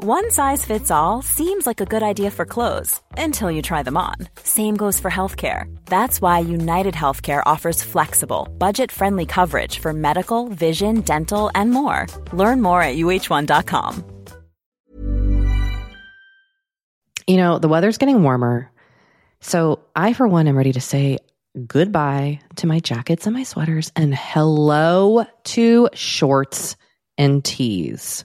One size fits all seems like a good idea for clothes until you try them on. Same goes for healthcare. That's why United Healthcare offers flexible, budget friendly coverage for medical, vision, dental, and more. Learn more at uh1.com. You know, the weather's getting warmer. So I, for one, am ready to say goodbye to my jackets and my sweaters and hello to shorts and tees.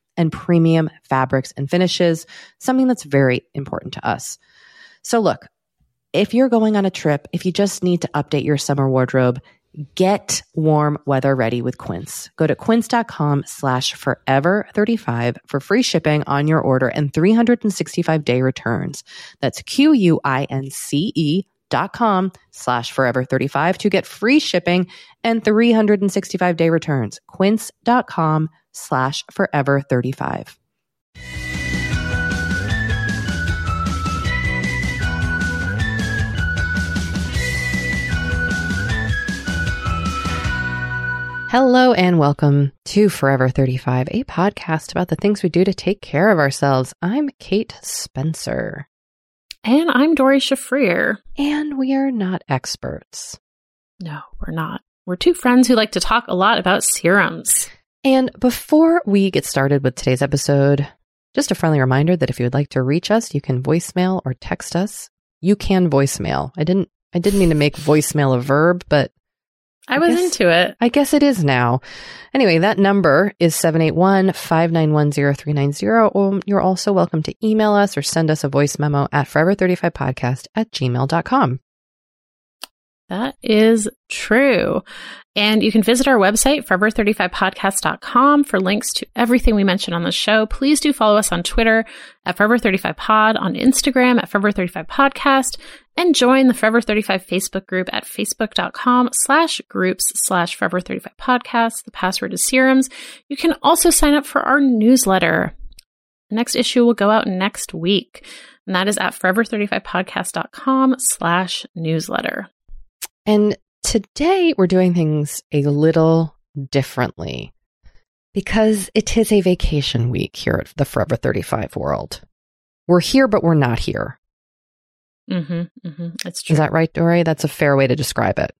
and premium fabrics and finishes, something that's very important to us. So, look, if you're going on a trip, if you just need to update your summer wardrobe, get warm weather ready with Quince. Go to quince.com slash forever35 for free shipping on your order and 365 day returns. That's Q-U-I-N-C-E dot com slash forever 35 to get free shipping and 365 day returns. Quince.com forever 35. Hello and welcome to Forever 35, a podcast about the things we do to take care of ourselves. I'm Kate Spencer. And I'm Doree Shafrir. And we are not experts. No, we're not. We're two friends who like to talk a lot about serums. And before we get started with today's episode, just a friendly reminder that if you would like to reach us, you can voicemail or text us. You can voicemail. I didn't I didn't mean to make voicemail a verb, but I, was guess, into it. I guess it is now. Anyway, that number is 781-591-0390. Or um, you're also welcome to email us or send us a voice memo at forever35podcast at gmail.com. That is true. And you can visit our website, forever35podcast.com for links to everything we mentioned on the show. Please do follow us on Twitter at Forever35Pod, on Instagram at Forever35Podcast, and join the Forever 35 Facebook group at facebook.com slash groups slash Forever 35 Podcast. The password is serums. You can also sign up for our newsletter. The next issue will go out next week, and that is at Forever35Podcast.com slash newsletter. And today we're doing things a little differently because it is a vacation week here at the Forever 35 world. We're here, but we're not here. Mm-hmm, mm-hmm. That's true. Is that right, Doree? That's a fair way to describe it.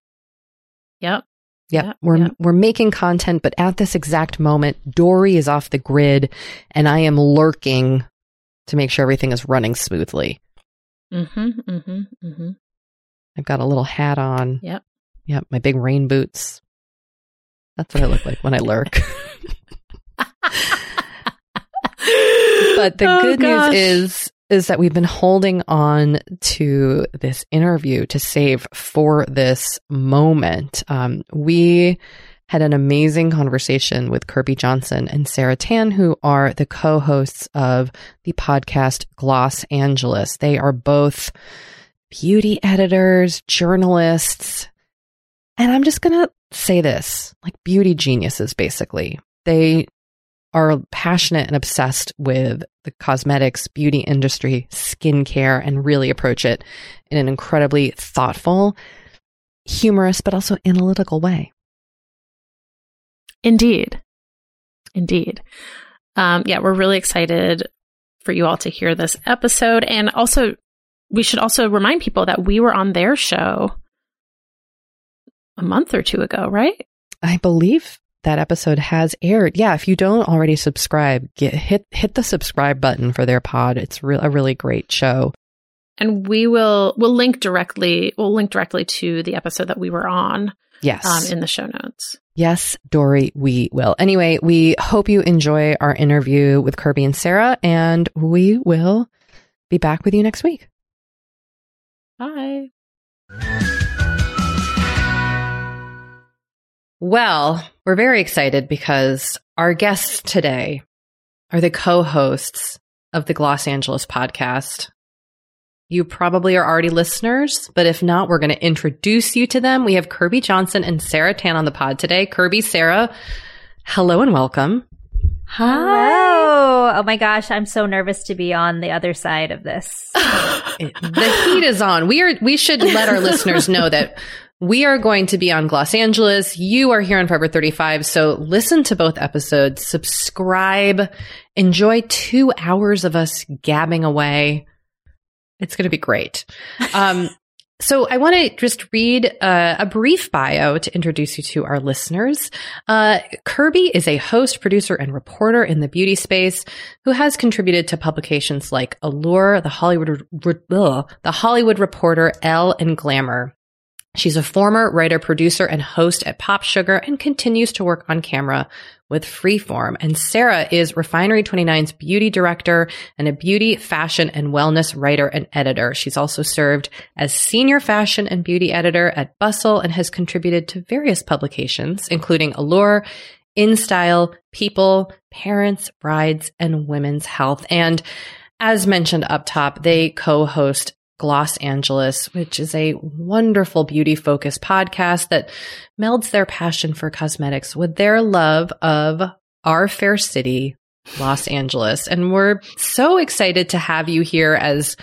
Yep. Yep. yep. We're yep. we're making content, but at this exact moment, Doree is off the grid and I am lurking to make sure everything is running smoothly. Mm-hmm. Mm-hmm. Mm-hmm. I've got a little hat on. Yep. Yep. My big rain boots. That's what I look like when I lurk. but the oh, good gosh. news is is that we've been holding on to this interview to save for this moment. Um, we had an amazing conversation with Kirby Johnson and Sarah Tan, who are the co hosts of the podcast Gloss Angeles. They are both beauty editors, journalists. And I'm just going to say this like beauty geniuses, basically. They are passionate and obsessed with the cosmetics, beauty industry, skincare, and really approach it in an incredibly thoughtful, humorous, but also analytical way. Indeed. Indeed. Um, yeah, we're really excited for you all to hear this episode. And also, we should also remind people that we were on their show a month or two ago, right? I believe that episode has aired. Yeah, if you don't already subscribe, get hit hit the subscribe button for their pod. It's re- a really great show. And we will we'll link directly we'll link directly to the episode that we were on. Yes. Um, in the show notes. Yes, Doree, we will. Anyway, we hope you enjoy our interview with Kirby and Sarah, and we will be back with you next week. Bye. Well, we're very excited because our guests today are the co hosts of the Gloss Angeles podcast. You probably are already listeners, but if not, we're going to introduce you to them. We have Kirby Johnson and Sarah Tan on the pod today. Kirby, Sarah, hello and welcome. Hello. Oh my gosh, I'm so nervous to be on the other side of this. the heat is on. We are we should let our listeners know that we are going to be on Gloss Angeles. You are here on Forever 35. So listen to both episodes, subscribe, enjoy two hours of us gabbing away. It's going to be great. Um, so I want to just read uh, a brief bio to introduce you to our listeners. Uh, Kirby is a host, producer, and reporter in the beauty space who has contributed to publications like Allure, The Hollywood, uh, The Hollywood Reporter, Elle, and Glamour. She's a former writer, producer, and host at Pop Sugar and continues to work on camera with Freeform. And Sarah is Refinery 29's beauty director and a beauty, fashion, and wellness writer and editor. She's also served as senior fashion and beauty editor at Bustle and has contributed to various publications, including Allure, In Style, People, Parents, Brides, and Women's Health. And as mentioned up top, they co-host Gloss Angeles, which is a wonderful beauty focused podcast that melds their passion for cosmetics with their love of our fair city, Los Angeles. And we're so excited to have you here as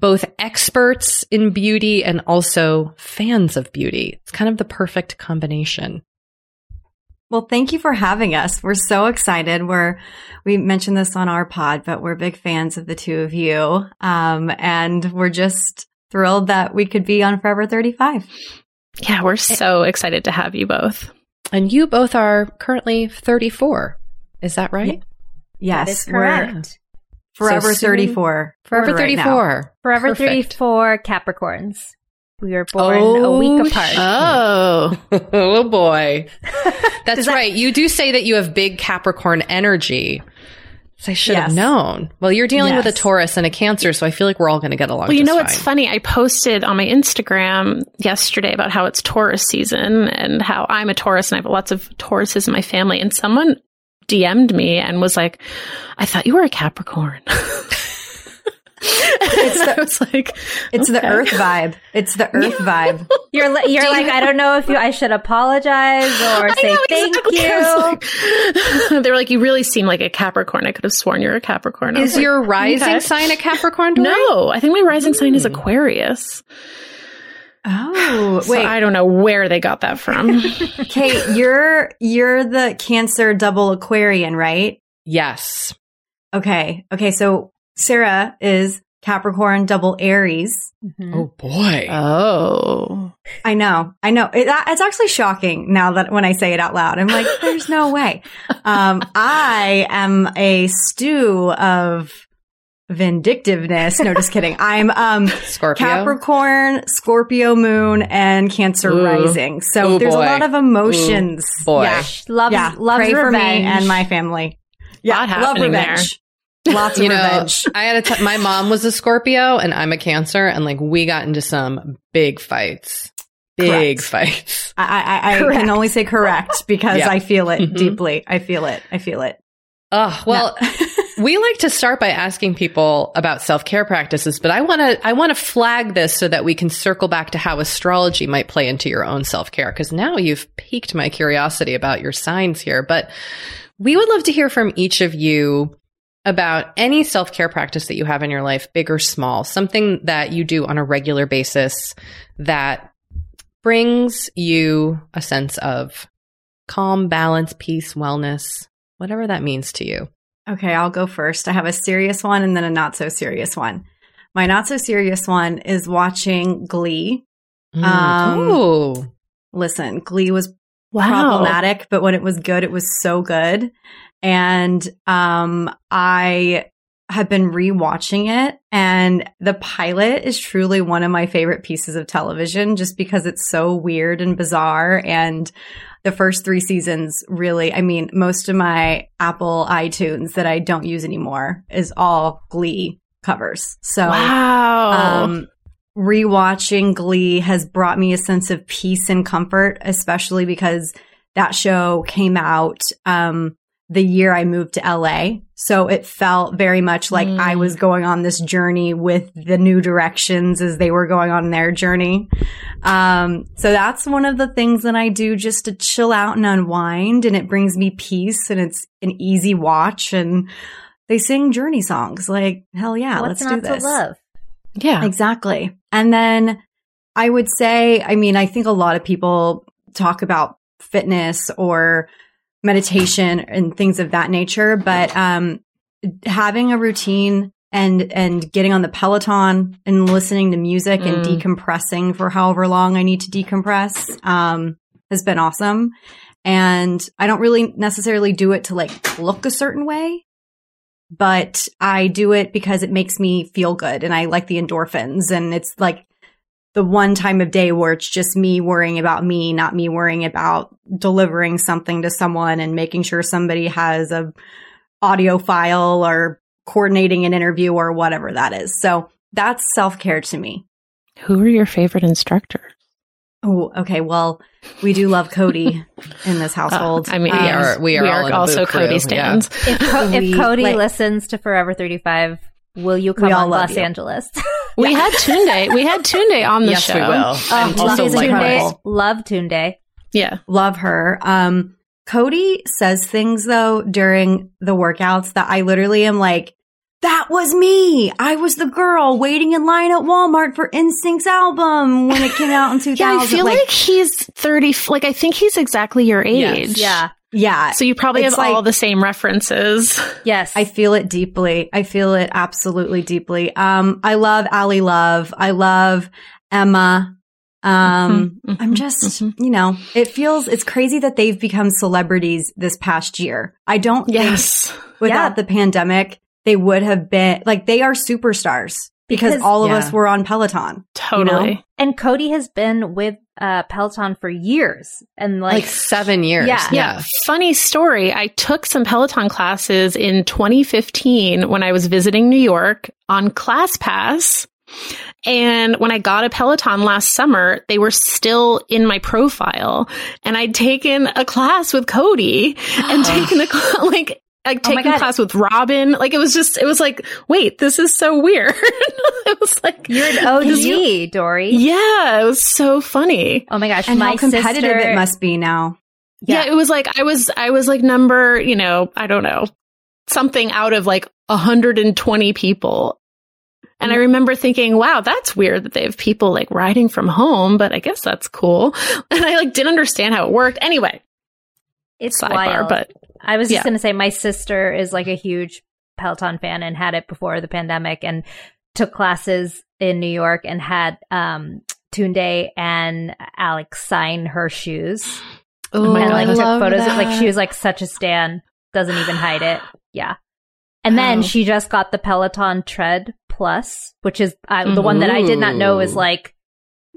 both experts in beauty and also fans of beauty. It's kind of the perfect combination. Well, thank you for having us. We're so excited. We're, we mentioned this on our pod, but we're big fans of the two of you. Um, and we're just thrilled that we could be on Forever 35. Yeah, we're so excited to have you both. And you both are currently 34. Is that right? Yes. That is correct. Forever So 34. Forever 34. now. Forever Perfect. 34 Capricorns. We were born a week oh, apart. Oh, oh boy. That's that- right. You do say that you have big Capricorn energy. So I should have known. Well, you're dealing with a Taurus and a Cancer, so I feel like we're all going to get along. well, you know what's funny? I posted on my Instagram yesterday about how it's Taurus season and how I'm a Taurus and I have lots of Tauruses in my family. And someone DM'd me and was like, I thought you were a Capricorn. it's I was like, It's the earth vibe. It's the earth vibe. You're li- you're like I don't know if you I should apologize or I say know, thank exactly. you. Like- they were like, you really seem like a Capricorn. I could have sworn you're a Capricorn. Is like, your rising okay. sign a Capricorn? Doree? No, I think my rising sign is Aquarius. Oh, So wait. I don't know where they got that from. Kate, you're, you're the Cancer double Aquarian, right? Yes. Okay. Okay. So Sarah is Capricorn double Aries. Mhm. Oh boy. oh. I know. I know. It, it's actually shocking now that when I say it out loud, I'm like, there's no way. Um, I am a stew of vindictiveness. No, just kidding. I'm, um, Scorpio. Capricorn, Scorpio moon, and Cancer Ooh. rising. So Ooh, there's boy. a lot of emotions. boy. Yeah. Love, yeah. loves Pray for me revenge. and my family. Yeah. Lot love happening there. Revenge. Lots of you know. I had to. my mom was a Scorpio and I'm a Cancer, and like we got into some big fights. Big Correct. fights. I, I, I can only say correct because Yeah. I feel it Mhm. deeply. I feel it. I feel it. Oh, well, we like to start by asking people about self-care practices, but I want to I want to flag this so that we can circle back to how astrology might play into your own self-care because now you've piqued my curiosity about your signs here. But we would love to hear from each of you about any self care practice that you have in your life, big or small, something that you do on a regular basis that brings you a sense of calm, balance, peace, wellness, whatever that means to you. Okay, I'll go first. I have a serious one and then a not so serious one. My not so serious one is watching Glee. Mm. Um, oh, Listen, Glee was Wow. problematic, but when it was good, it was so good. And um I have been rewatching it and the pilot is truly one of my favorite pieces of television just because it's so weird and bizarre and the first 3 seasons really I mean most of my Apple iTunes that I don't use anymore is all Glee covers. So wow. um, rewatching Glee has brought me a sense of peace and comfort, especially because that show came out um, the year I moved to LA. So it felt very much like Mm. I was going on this journey with the new directions as they were going on their journey. Um, so that's one of the things that I do just to chill out and unwind. And it brings me peace and it's an easy watch. And they sing journey songs. Like, hell yeah, What's let's not do this. love? Yeah. Exactly. And then I would say, I mean, I think a lot of people talk about fitness or meditation and things of that nature, but um, having a routine and and getting on the Peloton and listening to music and Mm. decompressing for however long I need to decompress um, has been awesome. And I don't really necessarily do it to like look a certain way, but I do it because it makes me feel good and I like the endorphins. And it's like the one time of day where it's just me worrying about me, not me worrying about delivering something to someone and making sure somebody has a audio file or coordinating an interview or whatever that is. So that's self care to me. Who are your favorite instructors? Oh, okay. Well, we do love Cody in this household. Uh, I mean, Um, we are we are, all in a also Boo crew, Cody yeah. stands. If, Co- if Cody like- listens to Forever 35, will you come all on Los you. Angeles? We had Tunde. We had Tunde on the Yes, show. we will. Oh, And love also Tunde. like Tunde. Michael. Love Tunde. Yeah. love her. Um, Cody says things though during the workouts that I literally am like, that was me. I was the girl waiting in line at Walmart for NSYNC's album when it came out in 2000. Yeah, I feel like, he's 30. Like, I think he's exactly your Yes. age. Yeah. yeah, So you probably It's have all the same references. Yes. I feel it deeply. I feel it absolutely deeply. Um, I love Ally Love. I love Emma. Um, Mhm, I'm mhm, just, mhm. you know, it feels, it's crazy that they've become celebrities this past year. I don't think Yes. without Yeah. the pandemic, they would have been like they are superstars because, Because- all of Yeah. us were on Peloton. Totally. and Cody has been with uh, Peloton for years. And like, like, seven years. Yeah. Yeah. Funny story. I took some Peloton classes in 2015 when I was visiting New York on ClassPass. And when I got a Peloton last summer, they were still in my profile and I'd taken a class with Cody and taken a, cl- like, I'd Oh a class with Robin. Like it was just, it was like, wait, this is so weird. it was like, you're an OG, Doree. yeah, it was so funny. Oh my gosh. And my how competitive sister, it must be now. Yeah. it was like I was I was like number, you know, I don't know, something out of like 120 people. And I mm-hmm. remember thinking, wow, that's weird that they have people like riding from home, but I guess that's cool. And I like didn't understand how it worked. Anyway, It's sidebar, wild. but I was just Yeah. going to say my sister is like a huge Peloton fan and had it before the pandemic and took classes in New York and had um Tunde and Alex sign her shoes. Oh my and like I took photos of like she was like such a stan doesn't even hide it. Yeah. And then she just got the Peloton Tread Plus which is uh, the one that I did not know is like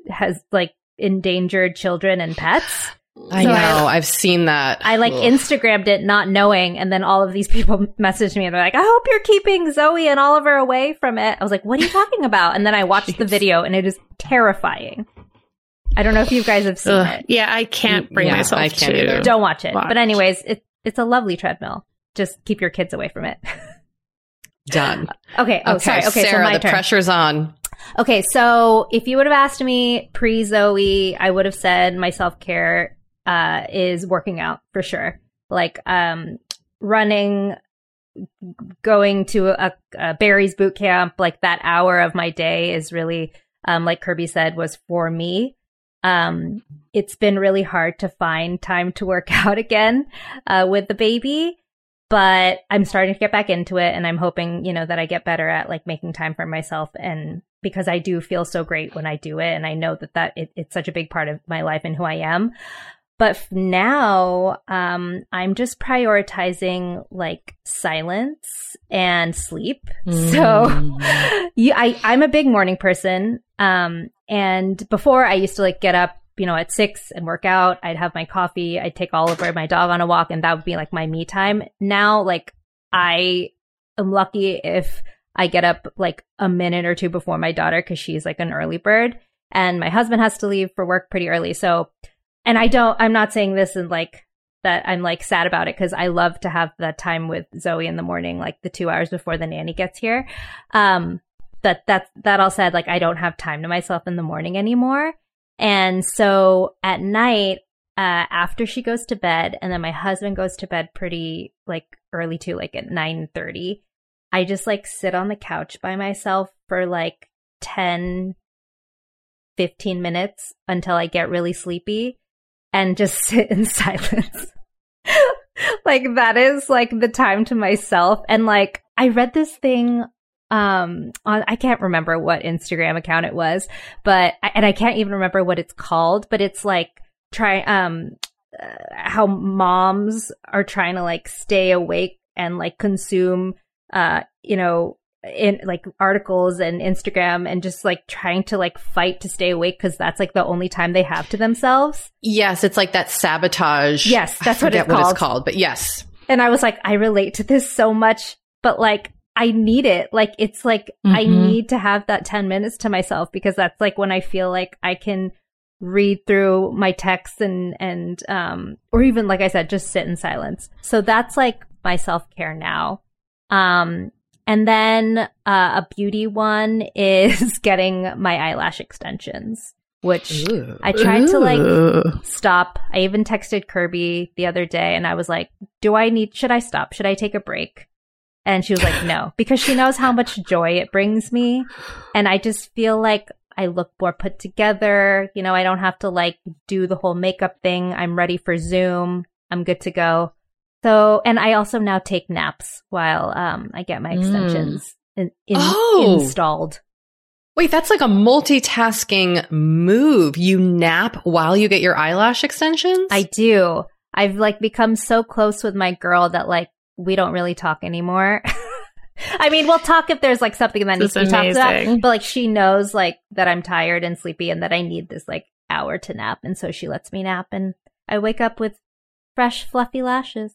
has like endangered children and pets I So know. I- I, have seen that. I like Ugh. Instagrammed it not knowing, and then all of these people messaged me and they're like, I hope you're keeping Zoe and Oliver away from it. I was like, what are you talking about? And then I watched the video and it is terrifying. I don't know if you guys have seen ugh, it. yeah, I can't mm, bring Yeah, myself I can't to. either. Don't watch it. Watch. But anyways, it, it's a lovely treadmill. Just keep your kids away from it. done. okay. Oh, okay, sorry. Okay. Sarah, so my the turn. pressure's on. Okay, so if you would have asked me pre Zoe, I would have said my self care uh, is working out for sure. Like, um, running, going to a, a Barry's boot camp, like that hour of my day is really, um, like Kirby said, was for me. Um, it's been really hard to find time to work out again uh, with the baby, but I'm starting to get back into it, and I'm hoping you know that I get better at like making time for myself, and because I do feel so great when I do it, and I know that that it, it's such a big part of my life and who I am. But now, um, I'm just prioritizing like silence and sleep. Mm. So, yeah, I, I'm a big morning person. Um, and before I used to like get up, you know, at six and work out. I'd have my coffee. I'd take Oliver, my dog, on a walk, and that would be like my me time. Now, like, I am lucky if I get up like a minute or two before my daughter because she's like an early bird, and my husband has to leave for work pretty early. So and I don't, I'm not saying this in like that I'm like sad about it because I love to have that time with Zoe in the morning, like the two hours before the nanny gets here. Um, but that, that all said, like I don't have time to myself in the morning anymore. And so at night, uh, after she goes to bed and then my husband goes to bed pretty like early too, like at 9 30, I just like sit on the couch by myself for like 10, 15 minutes until I get really sleepy and just sit in silence. like that is like the time to myself. And like I read this thing um on I can't remember what Instagram account it was, but and I can't even remember what it's called, but it's like try um uh, how moms are trying to like stay awake and like consume uh you know in like articles and Instagram and just like trying to like fight to stay awake because that's like the only time they have to themselves. Yes, it's like that sabotage. Yes, that's what it's, what it's called. But yes. And I was like, I relate to this so much, but like I need it. Like it's like mm-hmm. I need to have that 10 minutes to myself because that's like when I feel like I can read through my texts and and um or even like I said just sit in silence. So that's like my self-care now. Um and then uh, a beauty one is getting my eyelash extensions, which Ooh. I tried to like stop. I even texted Kirby the other day and I was like, do I need, should I stop? Should I take a break? And she was like, no, because she knows how much joy it brings me. And I just feel like I look more put together. You know, I don't have to like do the whole makeup thing. I'm ready for Zoom. I'm good to go. So, and I also now take naps while um, I get my mm. extensions mm. in, in, oh. installed. Wait, that's like a multitasking move. You nap while you get your eyelash extensions? I do. I've like become so close with my girl that like we don't really talk anymore. I mean, we'll talk if there's like something that needs to be talked about, but like she knows like that I'm tired and sleepy and that I need this like hour to nap. And so she lets me nap and I wake up with fresh, fluffy lashes.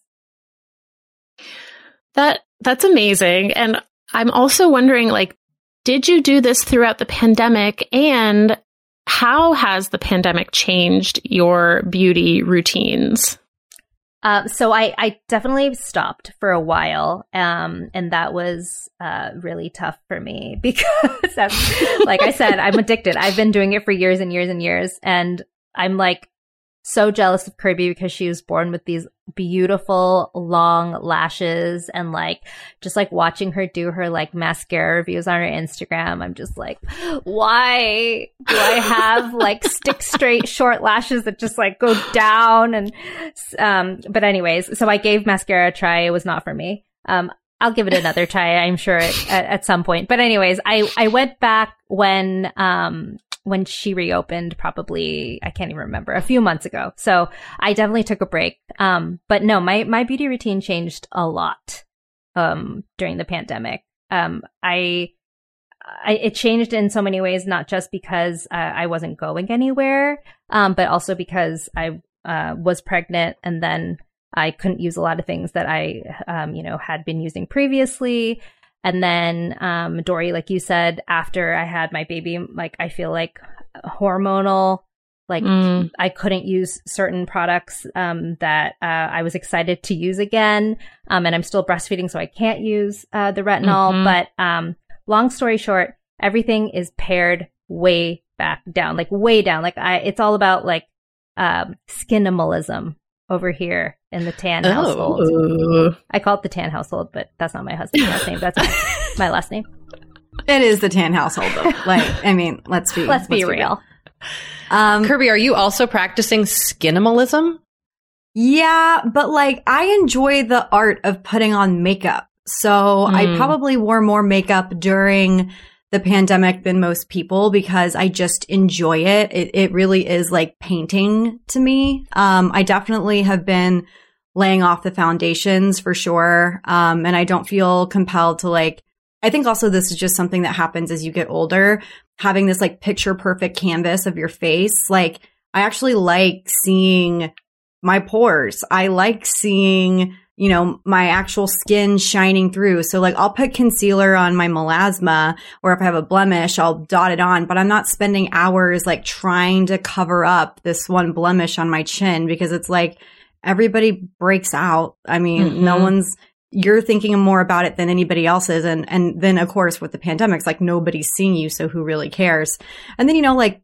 That that's amazing. And I'm also wondering like did you do this throughout the pandemic and how has the pandemic changed your beauty routines? Uh, so I, I definitely stopped for a while, um, and that was uh, really tough for me because, like I said, I'm addicted. I've been doing it for years and years and years, and I'm like so jealous of Kirby because she was born with these beautiful long lashes and like just like watching her do her like mascara reviews on her Instagram. I'm just like, why do I have like stick straight short lashes that just like go down? And, um, but anyways, so I gave mascara a try. It was not for me. Um, I'll give it another try. I'm sure at, at some point. But anyways, I, I went back when, um, when she reopened, probably I can't even remember a few months ago. So I definitely took a break. Um, but no, my my beauty routine changed a lot um, during the pandemic. Um, I, I it changed in so many ways, not just because uh, I wasn't going anywhere, um, but also because I uh, was pregnant and then I couldn't use a lot of things that I, um, you know, had been using previously. And then, um, Doree, like you said, after I had my baby, like I feel like hormonal, like mm. I couldn't use certain products, um, that, uh, I was excited to use again. Um, and I'm still breastfeeding, so I can't use, uh, the retinol. Mm-hmm. But, um, long story short, everything is paired way back down, like way down. Like I, it's all about like, um, skinimalism over here in the tan household. Oh. I call it the tan household, but that's not my husband's last name. That's my, my last name. It is the tan household, though. Like, I mean, let's be Let's be real. Um, Kirby, are you also practicing skinimalism? Yeah, but like I enjoy the art of putting on makeup. So I Mm. probably wore more makeup during the pandemic than most people because I just enjoy it. It, it really is like painting to me. Um, I definitely have been laying off the foundations for sure. Um, and I don't feel compelled to like, I think also this is just something that happens as you get older, having this like picture perfect canvas of your face. Like I actually like seeing my pores. I like seeing, you know, my actual skin shining through. So like I'll put concealer on my melasma or if I have a blemish, I'll dot it on, but I'm not spending hours like trying to cover up this one blemish on my chin because it's like everybody breaks out. I mean, no Mhm. one's you're thinking more about it than anybody else is and and then of course with the pandemic it's like nobody's seeing you so who really cares. And then you know like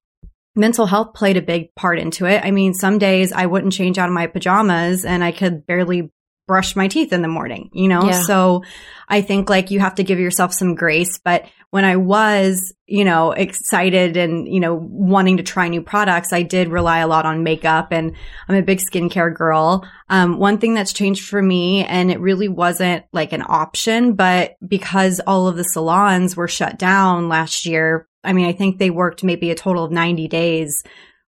mental health played a big part into it. I mean, some days I wouldn't change out of my pajamas and I could barely brush my teeth in the morning, you know? Yeah. So I think like you have to give yourself some grace. But when I was, you know, excited and, you know, wanting to try new products, I did rely a lot on makeup and I'm a big skincare girl. Um, one thing that's changed for me and it really wasn't like an option, but because all of the salons were shut down last year, I mean, I think they worked maybe a total of 90 days,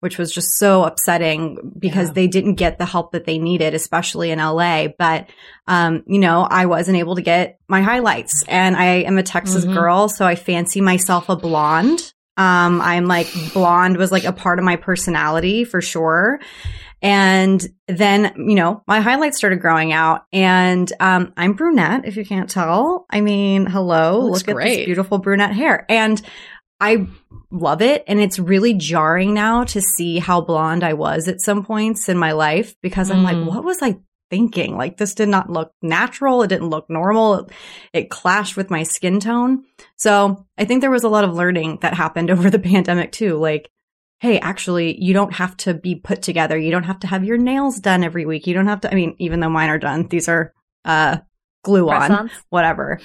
which was just so upsetting because Yeah. they didn't get the help that they needed, especially in LA. But, um, you know, I wasn't able to get my highlights and I am a Texas Mhm. girl. So I fancy myself a blonde. Um, I'm like blonde was like a part of my personality for sure. And then, you know, my highlights started growing out and, um, I'm brunette, if you can't tell. I mean, hello, Looks look at this beautiful brunette hair. And I love it. And it's really jarring now to see how blonde I was at some points in my life because I'm Mm. like, what was I thinking? Like, this did not look natural. It didn't look normal. It clashed with my skin tone. So I think there was a lot of learning that happened over the pandemic too. Like, hey, actually, you don't have to be put together. You don't have to have your nails done every week. You don't have to, I mean, even though mine are done, these are, uh, glue on whatever.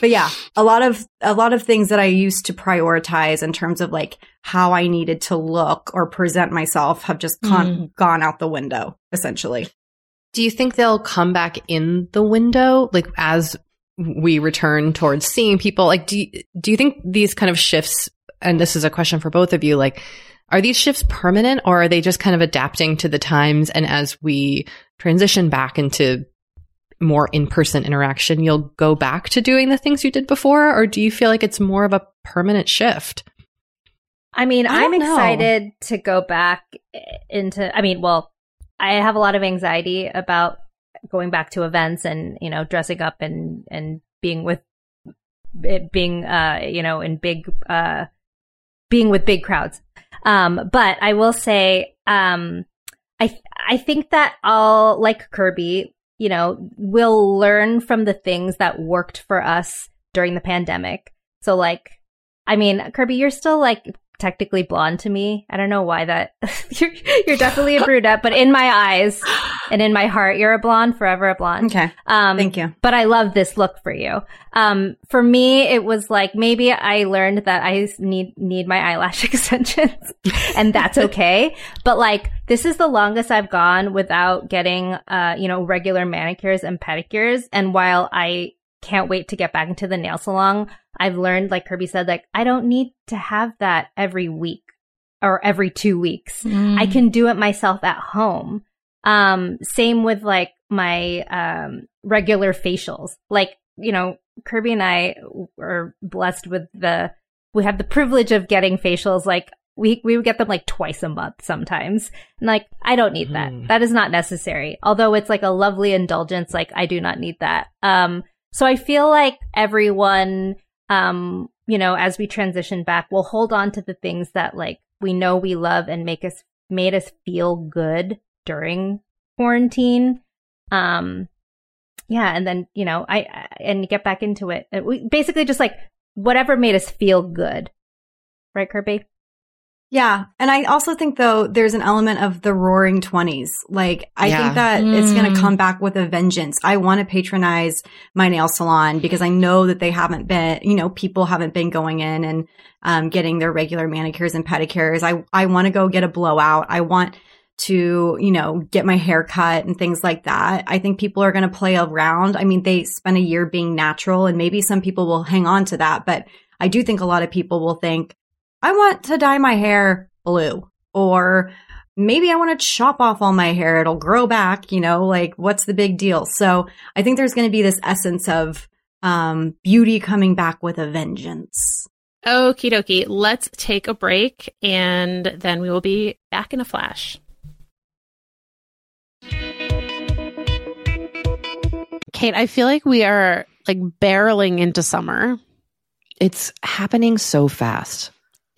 But yeah, a lot of a lot of things that I used to prioritize in terms of like how I needed to look or present myself have just con- hmm. gone out the window essentially. Do you think they'll come back in the window, like as we return towards seeing people? Like, do you, do you think these kind of shifts? And this is a question for both of you. Like, are these shifts permanent, or are they just kind of adapting to the times? And as we transition back into more in-person interaction, you'll go back to doing the things you did before, or do you feel like it's more of a permanent shift? I mean, I I'm don't know. excited to go back into, I mean, well, I have a lot of anxiety about going back to events and, you know, dressing up and, and being with, it being, uh, you know, in big, uh, being with big crowds. Um, but I will say, um, I, th- I think that I'll, like Kirby, you know, we'll learn from the things that worked for us during the pandemic. So like, I mean, Kirby, you're still like technically blonde to me. I don't know why that you're you're definitely a brunette, but in my eyes and in my heart, you're a blonde, forever a blonde. Okay. Um, Thank you. but I love this look for you. Um, for me, it was like maybe I learned that I need need my eyelash extensions, and that's okay. but like this is the longest I've gone without getting, uh, you know, regular manicures and pedicures. And while I can't wait to get back into the nail salon, I've learned, like Kirby said, like I don't need to have that every week or every two weeks. I can do it myself at home. Um, same with like my um regular facials. Like, you know, Kirby and I are blessed with the we have the privilege of getting facials like we we would get them like twice a month sometimes. And like I don't need that. Mhm. That is not necessary. Although it's like a lovely indulgence, like I do not need that. Um so I feel like everyone um you know, as we transition back, we'll hold on to the things that like we know we love and make us made us feel good during quarantine. Um, yeah, and then you know, I, I and get back into it. Uh, We basically just like whatever made us feel good, right, Kirby? Yeah. And I also think though there's an element of the roaring 20s. Like I Yeah. think that it's going Mm. to come back with a vengeance. I want to patronize my nail salon because I know that they haven't been, you know, people haven't been going in and um, getting their regular manicures and pedicures. I I want to go get a blowout. I want to, you know, get my hair cut and things like that. I think people are going to play around. I mean, they spend a year being natural and maybe some people will hang on to that, but I do think a lot of people will think, I want to dye my hair blue or maybe I want to chop off all my hair. It'll grow back, you know, like what's the big deal? So I think there's going to be this essence of, um, beauty coming back with a vengeance. Okie dokie. Let's take a break and then we will be back in a flash. Kate, I feel like we are like barreling into summer. It's happening so fast.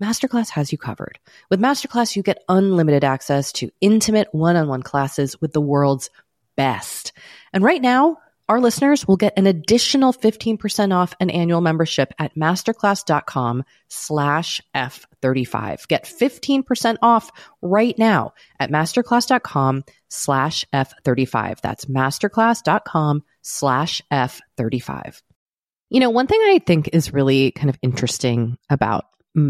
Masterclass has you covered. With Masterclass, you get unlimited access to intimate one on one classes with the world's best. And right now, our listeners will get an additional 15% off an annual membership at masterclass.com slash F35. Get 15% off right now at masterclass.com slash F35. That's masterclass.com slash F35. You know, one thing I think is really kind of interesting about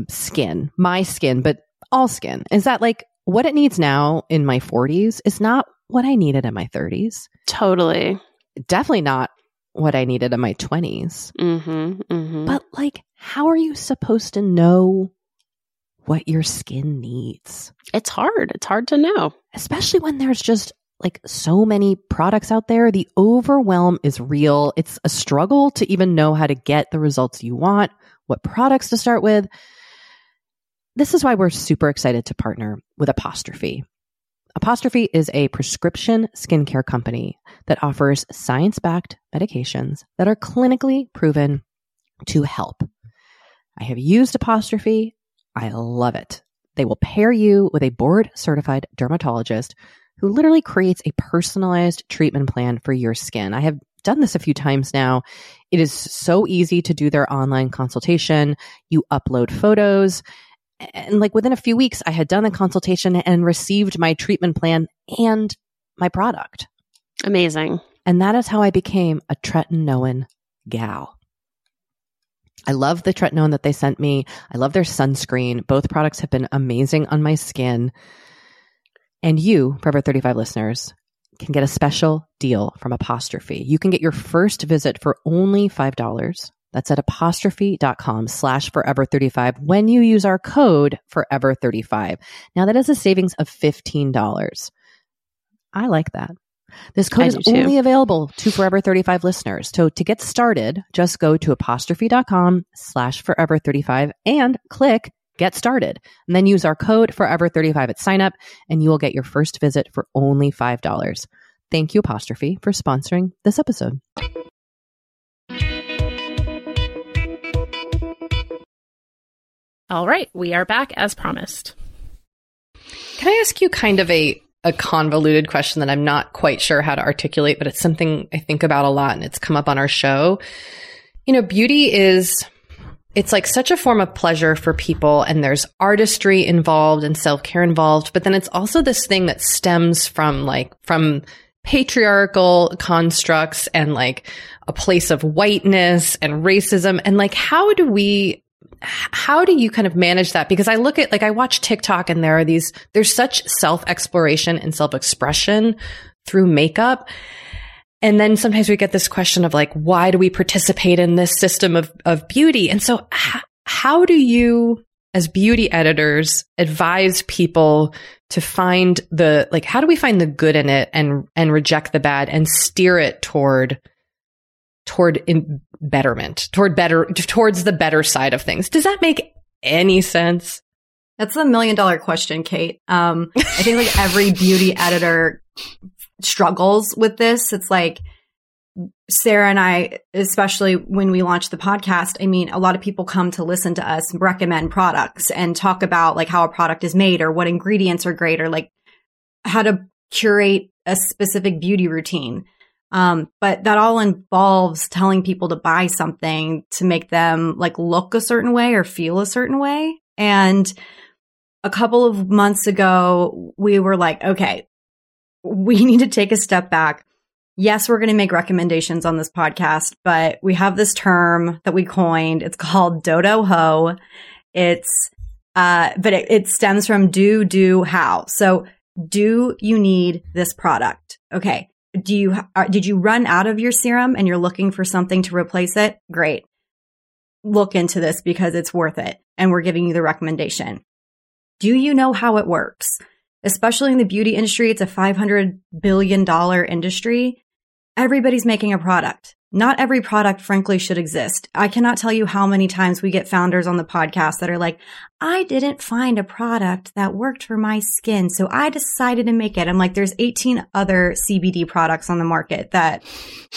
skin, my skin, but all skin, is that like what it needs now in my 40s is not what I needed in my 30s. Totally definitely not what I needed in my 20s. Mm-hmm, mm-hmm. But, like, how are you supposed to know what your skin needs? It's hard. It's hard to know, especially when there's just like so many products out there. The overwhelm is real. It's a struggle to even know how to get the results you want, what products to start with. This is why we're super excited to partner with Apostrophe. Apostrophe is a prescription skincare company that offers science backed medications that are clinically proven to help. I have used Apostrophe. I love it. They will pair you with a board certified dermatologist who literally creates a personalized treatment plan for your skin. I have done this a few times now. It is so easy to do their online consultation. You upload photos and like within a few weeks, I had done the consultation and received my treatment plan and my product. Amazing. And that is how I became a tretinoin gal. I love the tretinoin that they sent me. I love their sunscreen. Both products have been amazing on my skin. And you, Forever 35 listeners, can get a special deal from Apostrophe. You can get your first visit for only $5 that's at apostrophe.com slash forever 35 when you use our code forever 35. Now that is a savings of $15. I like that. This code is only available to Forever 35 listeners. So to get started, just go to apostrophe.com slash forever 35 and click get started. And then use our code forever 35 at signup, and you will get your first visit for only $5. Thank you, Apostrophe, for sponsoring this episode. All right, we are back as promised. Can I ask you kind of a a convoluted question that I'm not quite sure how to articulate, but it's something I think about a lot and it's come up on our show. You know, beauty is it's like such a form of pleasure for people and there's artistry involved and self-care involved but then it's also this thing that stems from like from patriarchal constructs and like a place of whiteness and racism. And like how do we how do you kind of manage that? Because i look at like i watch tiktok and there are these there's such self exploration and self expression through makeup and then sometimes we get this question of like, why do we participate in this system of, of beauty? And so h- how do you, as beauty editors, advise people to find the, like, how do we find the good in it and, and reject the bad and steer it toward, toward in betterment, toward better, towards the better side of things? Does that make any sense? That's a million dollar question, Kate. Um, I think like every beauty editor struggles with this. It's like Sarah and I, especially when we launched the podcast, I mean, a lot of people come to listen to us recommend products and talk about like how a product is made or what ingredients are great or like how to curate a specific beauty routine. Um, but that all involves telling people to buy something to make them like look a certain way or feel a certain way. And a couple of months ago, we were like, okay, we need to take a step back. Yes, we're going to make recommendations on this podcast, but we have this term that we coined. It's called Dodo Ho. It's, uh, but it, it stems from do, do, how. So do you need this product? Okay. Do you, uh, did you run out of your serum and you're looking for something to replace it? Great. Look into this because it's worth it. And we're giving you the recommendation. Do you know how it works? Especially in the beauty industry, it's a $500 billion industry. Everybody's making a product. Not every product, frankly, should exist. I cannot tell you how many times we get founders on the podcast that are like, I didn't find a product that worked for my skin. So I decided to make it. I'm like, there's 18 other CBD products on the market that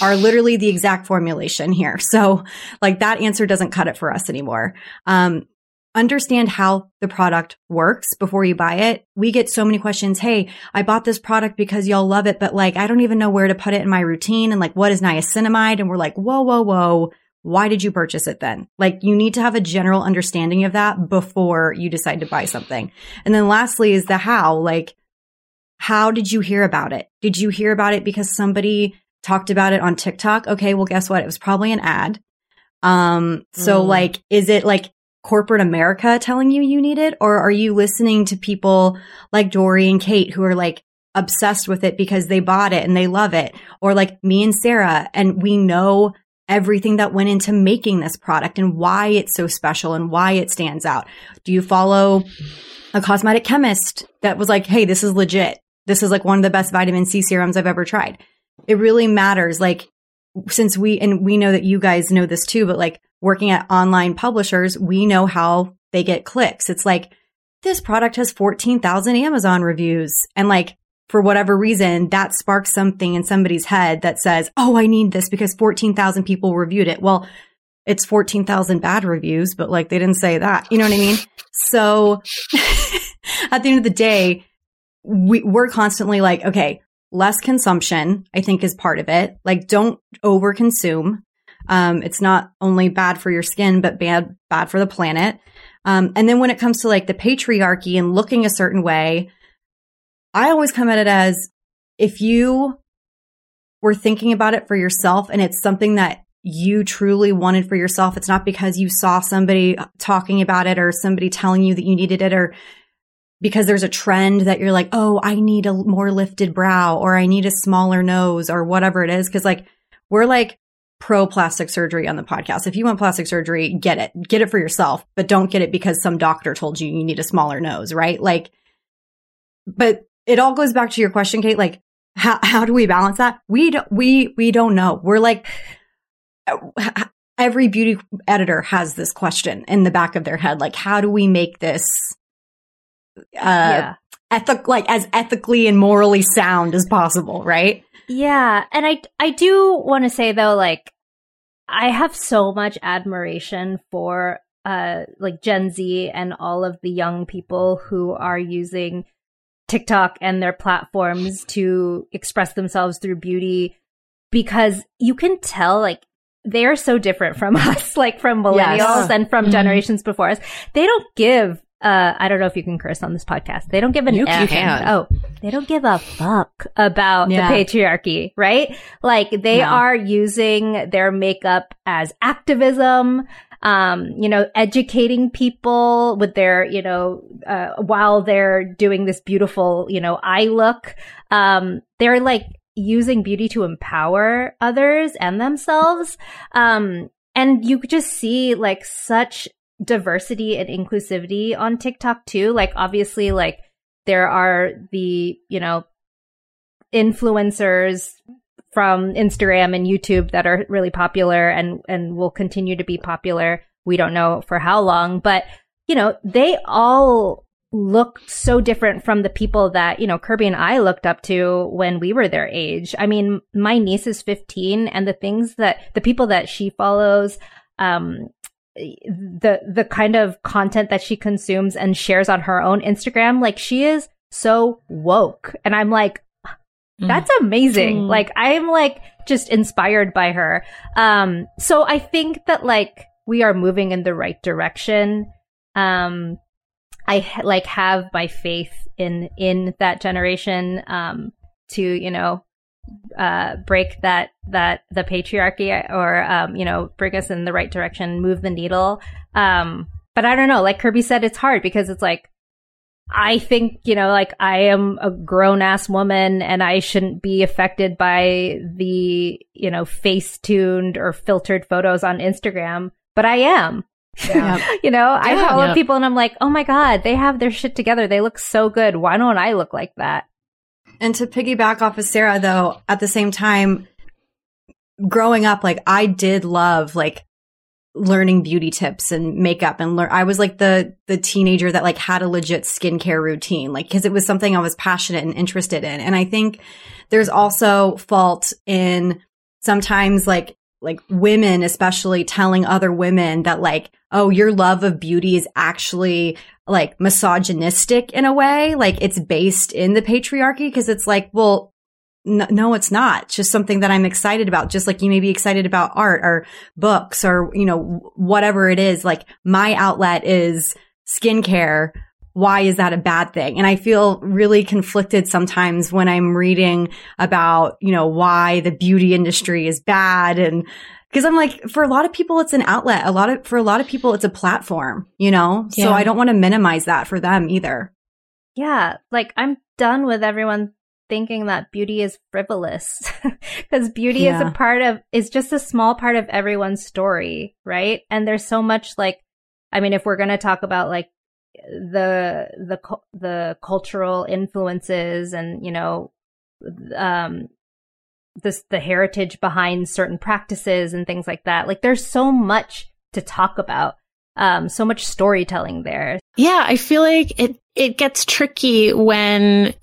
are literally the exact formulation here. So like that answer doesn't cut it for us anymore. Um, understand how the product works before you buy it. We get so many questions. Hey, I bought this product because y'all love it, but like, I don't even know where to put it in my routine. And like, what is niacinamide? And we're like, whoa, whoa, whoa. Why did you purchase it then? Like, you need to have a general understanding of that before you decide to buy something. And then lastly is the how. Like, how did you hear about it? Did you hear about it because somebody talked about it on TikTok? Okay. Well, guess what? It was probably an ad. Um, so mm. like, is it like, corporate America telling you you need it? Or are you listening to people like Doree and Kate who are like obsessed with it because they bought it and they love it? Or like me and Sarah and we know everything that went into making this product and why it's so special and why it stands out. Do you follow a cosmetic chemist that was like, Hey, this is legit. This is like one of the best vitamin C serums I've ever tried. It really matters. Like since we, and we know that you guys know this too, but like working at online publishers, we know how they get clicks. It's like, this product has 14,000 Amazon reviews. And like, for whatever reason, that sparks something in somebody's head that says, Oh, I need this because 14,000 people reviewed it. Well, it's 14,000 bad reviews, but like they didn't say that. You know what I mean? So at the end of the day, we, we're constantly like, okay, less consumption, I think is part of it. Like don't over consume. Um, it's not only bad for your skin, but bad, bad for the planet. Um, and then when it comes to like the patriarchy and looking a certain way, I always come at it as if you were thinking about it for yourself and it's something that you truly wanted for yourself, it's not because you saw somebody talking about it or somebody telling you that you needed it or because there's a trend that you're like, oh, I need a more lifted brow or I need a smaller nose or whatever it is. Cause like we're like pro plastic surgery on the podcast. If you want plastic surgery, get it. Get it for yourself, but don't get it because some doctor told you you need a smaller nose, right? Like, but it all goes back to your question, Kate. Like, how, how do we balance that? We don't, we, we don't know. We're like, every beauty editor has this question in the back of their head. Like, how do we make this uh, yeah. ethic, like as ethically and morally sound as possible, right? Yeah. And I, I do want to say though, like, I have so much admiration for, uh, like Gen Z and all of the young people who are using TikTok and their platforms to express themselves through beauty because you can tell, like, they are so different from us, like from millennials Yes. and from Mhm. generations before us. They don't give. Uh, I don't know if you can curse on this podcast. They don't give an You F. can. Oh, they don't give a fuck about Yeah. the patriarchy, right? Like they No. are using their makeup as activism. Um, you know, educating people with their, you know, uh, while they're doing this beautiful, you know, eye look. Um, they're like using beauty to empower others and themselves. Um, and you could just see like such diversity and inclusivity on TikTok too. Like obviously like there are the, you know, influencers from Instagram and YouTube that are really popular and and will continue to be popular. We don't know for how long, but you know, they all look so different from the people that, you know, Kirbie and I looked up to when we were their age. I mean, my niece is 15 and the things that the people that she follows um the the kind of content that she consumes and shares on her own Instagram, like she is so woke. And I'm like, that's amazing. Mm. Like I'm like just inspired by her. Um so I think that like we are moving in the right direction. Um I like have my faith in in that generation um to, you know, uh break that that the patriarchy or um you know bring us in the right direction move the needle um but i don't know like kirbie said it's hard because it's like i think you know like i am a grown ass woman and i shouldn't be affected by the you know face tuned or filtered photos on instagram but i am Yeah. you know i Yeah. follow Yeah. people and i'm like oh my god they have their shit together they look so good why don't i look like that And to piggyback off of Sarah, though, at the same time, growing up, like I did love like learning beauty tips and makeup and learn. I was like the the teenager that like had a legit skincare routine, like because it was something I was passionate and interested in. And I think there's also fault in sometimes like like women especially telling other women that like oh your love of beauty is actually like misogynistic in a way like it's based in the patriarchy because it's like well no, no it's not it's just something that i'm excited about just like you may be excited about art or books or you know whatever it is like my outlet is skincare why is that a bad thing? And I feel really conflicted sometimes when I'm reading about, you know, why the beauty industry is bad. And because I'm like, for a lot of people, it's an outlet. A lot of, for a lot of people, it's a platform, you know? Yeah. So I don't want to minimize that for them either. Yeah, like I'm done with everyone thinking that beauty is frivolous because beauty is a part of is just a small part of everyone's story, right? And there's so much like I mean if we're going to talk about like the the the cultural influences and you know um this the heritage behind certain practices and things like that. Like there's so much to talk about. Um so much storytelling there. Yeah, I feel like it it gets tricky when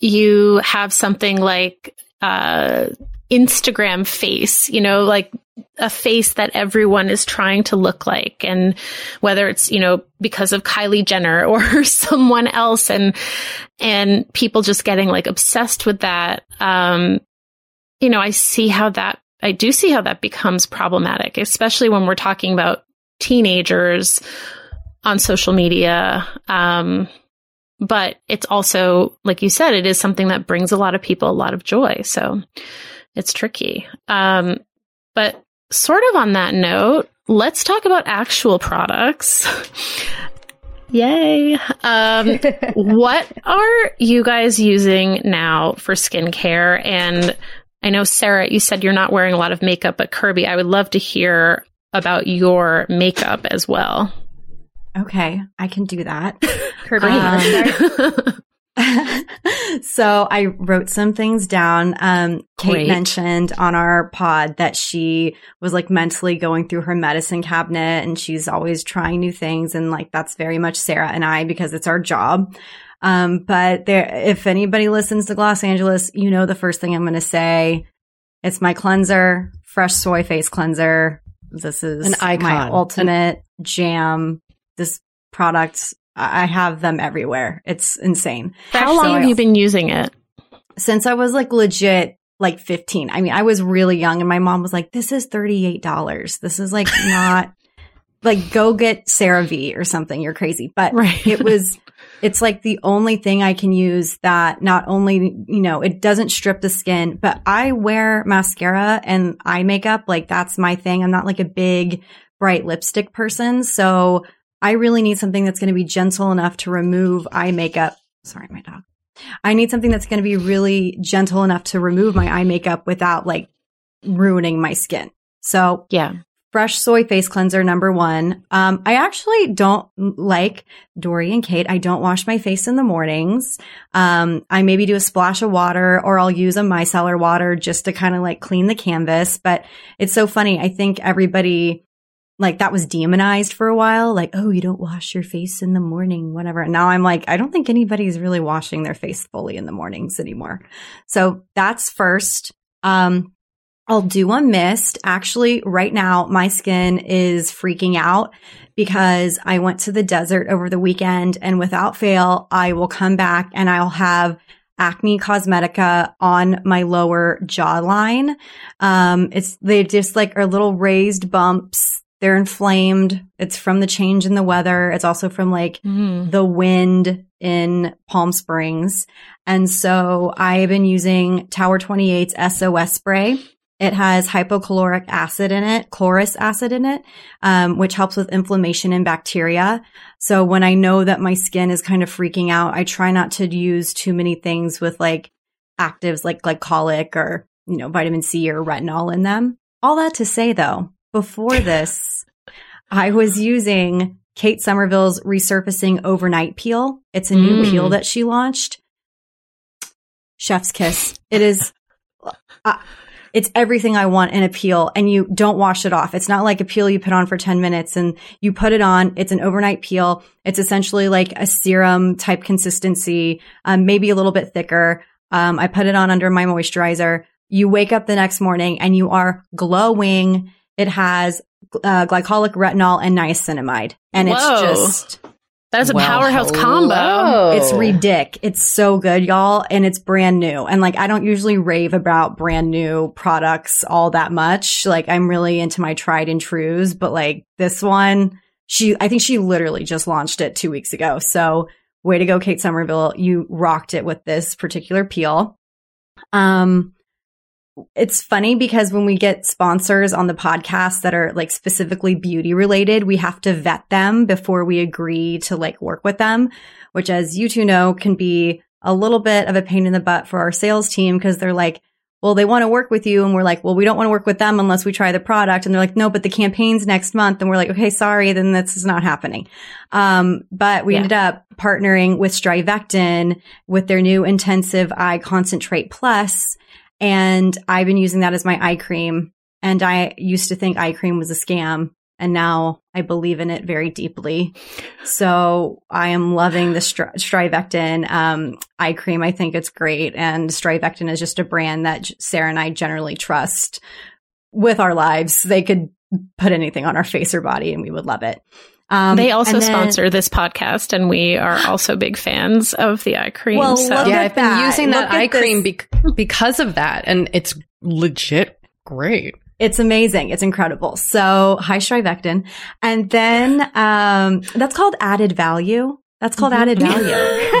you have something like uh Instagram face, you know, like a face that everyone is trying to look like and whether it's, you know, because of Kylie Jenner or someone else and and people just getting like obsessed with that um you know, I see how that I do see how that becomes problematic, especially when we're talking about teenagers on social media. Um, but it's also, like you said, it is something that brings a lot of people a lot of joy. So it's tricky. Um, but sort of on that note, let's talk about actual products. Yay. Um, what are you guys using now for skincare? And I know, Sarah, you said you're not wearing a lot of makeup, but Kirbie, I would love to hear about your makeup as well. Okay. I can do that. Kirbie, Um, so I wrote some things down. Um, Kate Great. mentioned on our pod that she was like mentally going through her medicine cabinet and she's always trying new things. And like, that's very much Sarah and I because it's our job. Um, but there, if anybody listens to Gloss Angeles, you know, the first thing I'm going to say, it's my cleanser, fresh soy face cleanser. This is An icon. my ultimate jam. This product, I have them everywhere. It's insane How long have you been using it? since I was like legit like 15. I mean, I was really young and my mom was like, this is $38. This is like not like go get CeraVe or something. You're crazy. But Right. it was, it's like the only thing I can use that not only, you know, it doesn't strip the skin, but I wear mascara and eye makeup. Like that's my thing. I'm not like a big bright lipstick person. So I really need something that's going to be gentle enough to remove eye makeup. Sorry, my dog. I need something that's going to be really gentle enough to remove my eye makeup without like ruining my skin. So Yeah. Fresh soy face cleanser number one. Um, I actually don't like Doree and Kate. I don't wash my face in the mornings. Um, I maybe do a splash of water or I'll use a micellar water just to kind of like clean the canvas. But it's so funny. I think everybody like that was demonized for a while. Like, oh, you don't wash your face in the morning, whatever. And now I'm like, I don't think anybody's really washing their face fully in the mornings anymore. So that's first. Um, I'll do a mist. Actually, right now, my skin is freaking out because I went to the desert over the weekend and without fail, I will come back and I'll have acne cosmetica on my lower jawline. Um, it's, they just like are little raised bumps. They're inflamed. It's from the change in the weather. It's also from like Mm. the wind in Palm Springs. And so I've been using Tower 28's SOS spray. It has hypochlorous acid in it, chlorous acid in it, um, which helps with inflammation and bacteria. So when I know that my skin is kind of freaking out, I try not to use too many things with like actives like glycolic or, you know, vitamin C or retinol in them. All that to say though, before this, I was using Kate Somerville's resurfacing overnight peel. It's a new Mm. peel that she launched. Chef's kiss. It is, uh, it's everything I want in a peel and you don't wash it off. It's not like a peel you put on for 10 minutes and you put it on. It's an overnight peel. It's essentially like a serum type consistency, um, maybe a little bit thicker. Um, I put it on under my moisturizer. You wake up the next morning and you are glowing. It has uh, glycolic retinol and niacinamide. And it's just, That is a Well, powerhouse combo. it's ridic. It's so good, y'all. And it's brand new. And like, I don't usually rave about brand new products all that much. Like, I'm really into my tried and trues, but like this one, she, I think she literally just launched it two weeks ago. So way to go, Kate Somerville. You rocked it with this particular peel. Um, it's funny because when we get sponsors on the podcast that are like specifically beauty related, we have to vet them before we agree to like work with them, which as you two know can be a little bit of a pain in the butt for our sales team because they're like, well, they want to work with you. And we're like, well, we don't want to work with them unless we try the product. And they're like, no, but the campaign's next month. And we're like, okay, sorry, then this is not happening. Um, but we Yeah. ended up partnering with Strivectin with their new intensive eye concentrate plus. And I've been using that as my eye cream. And I used to think eye cream was a scam. And now I believe in it very deeply. So I am loving the Stri- Strivectin um, eye cream. I think it's great. And Strivectin is just a brand that Sarah and I generally trust with our lives. They could put anything on our face or body and we would love it. Um, they also and then- sponsor this podcast, and we are also big fans of the eye cream. Well, so look yeah, at I've been that. using that Look at eye cream this. bec- because of that, and it's legit great. It's amazing. It's incredible. So high Strivectin. And then, um, that's called added value. That's called added value.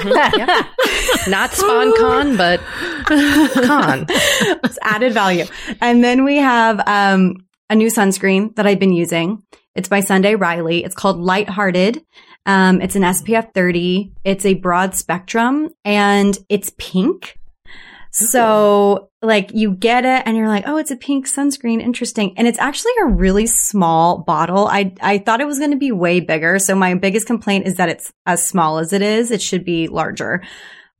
Yeah. Not spawn con, but con. it's added value. And then we have, um, a new sunscreen that I've been using. It's by Sunday Riley. It's called Lighthearted. Um, it's an SPF 30. It's a broad spectrum and it's pink. So like you get it and you're like, oh, it's a pink sunscreen. Interesting. And it's actually a really small bottle. I, I thought it was going to be way bigger. So my biggest complaint is that it's as small as it is. It should be larger.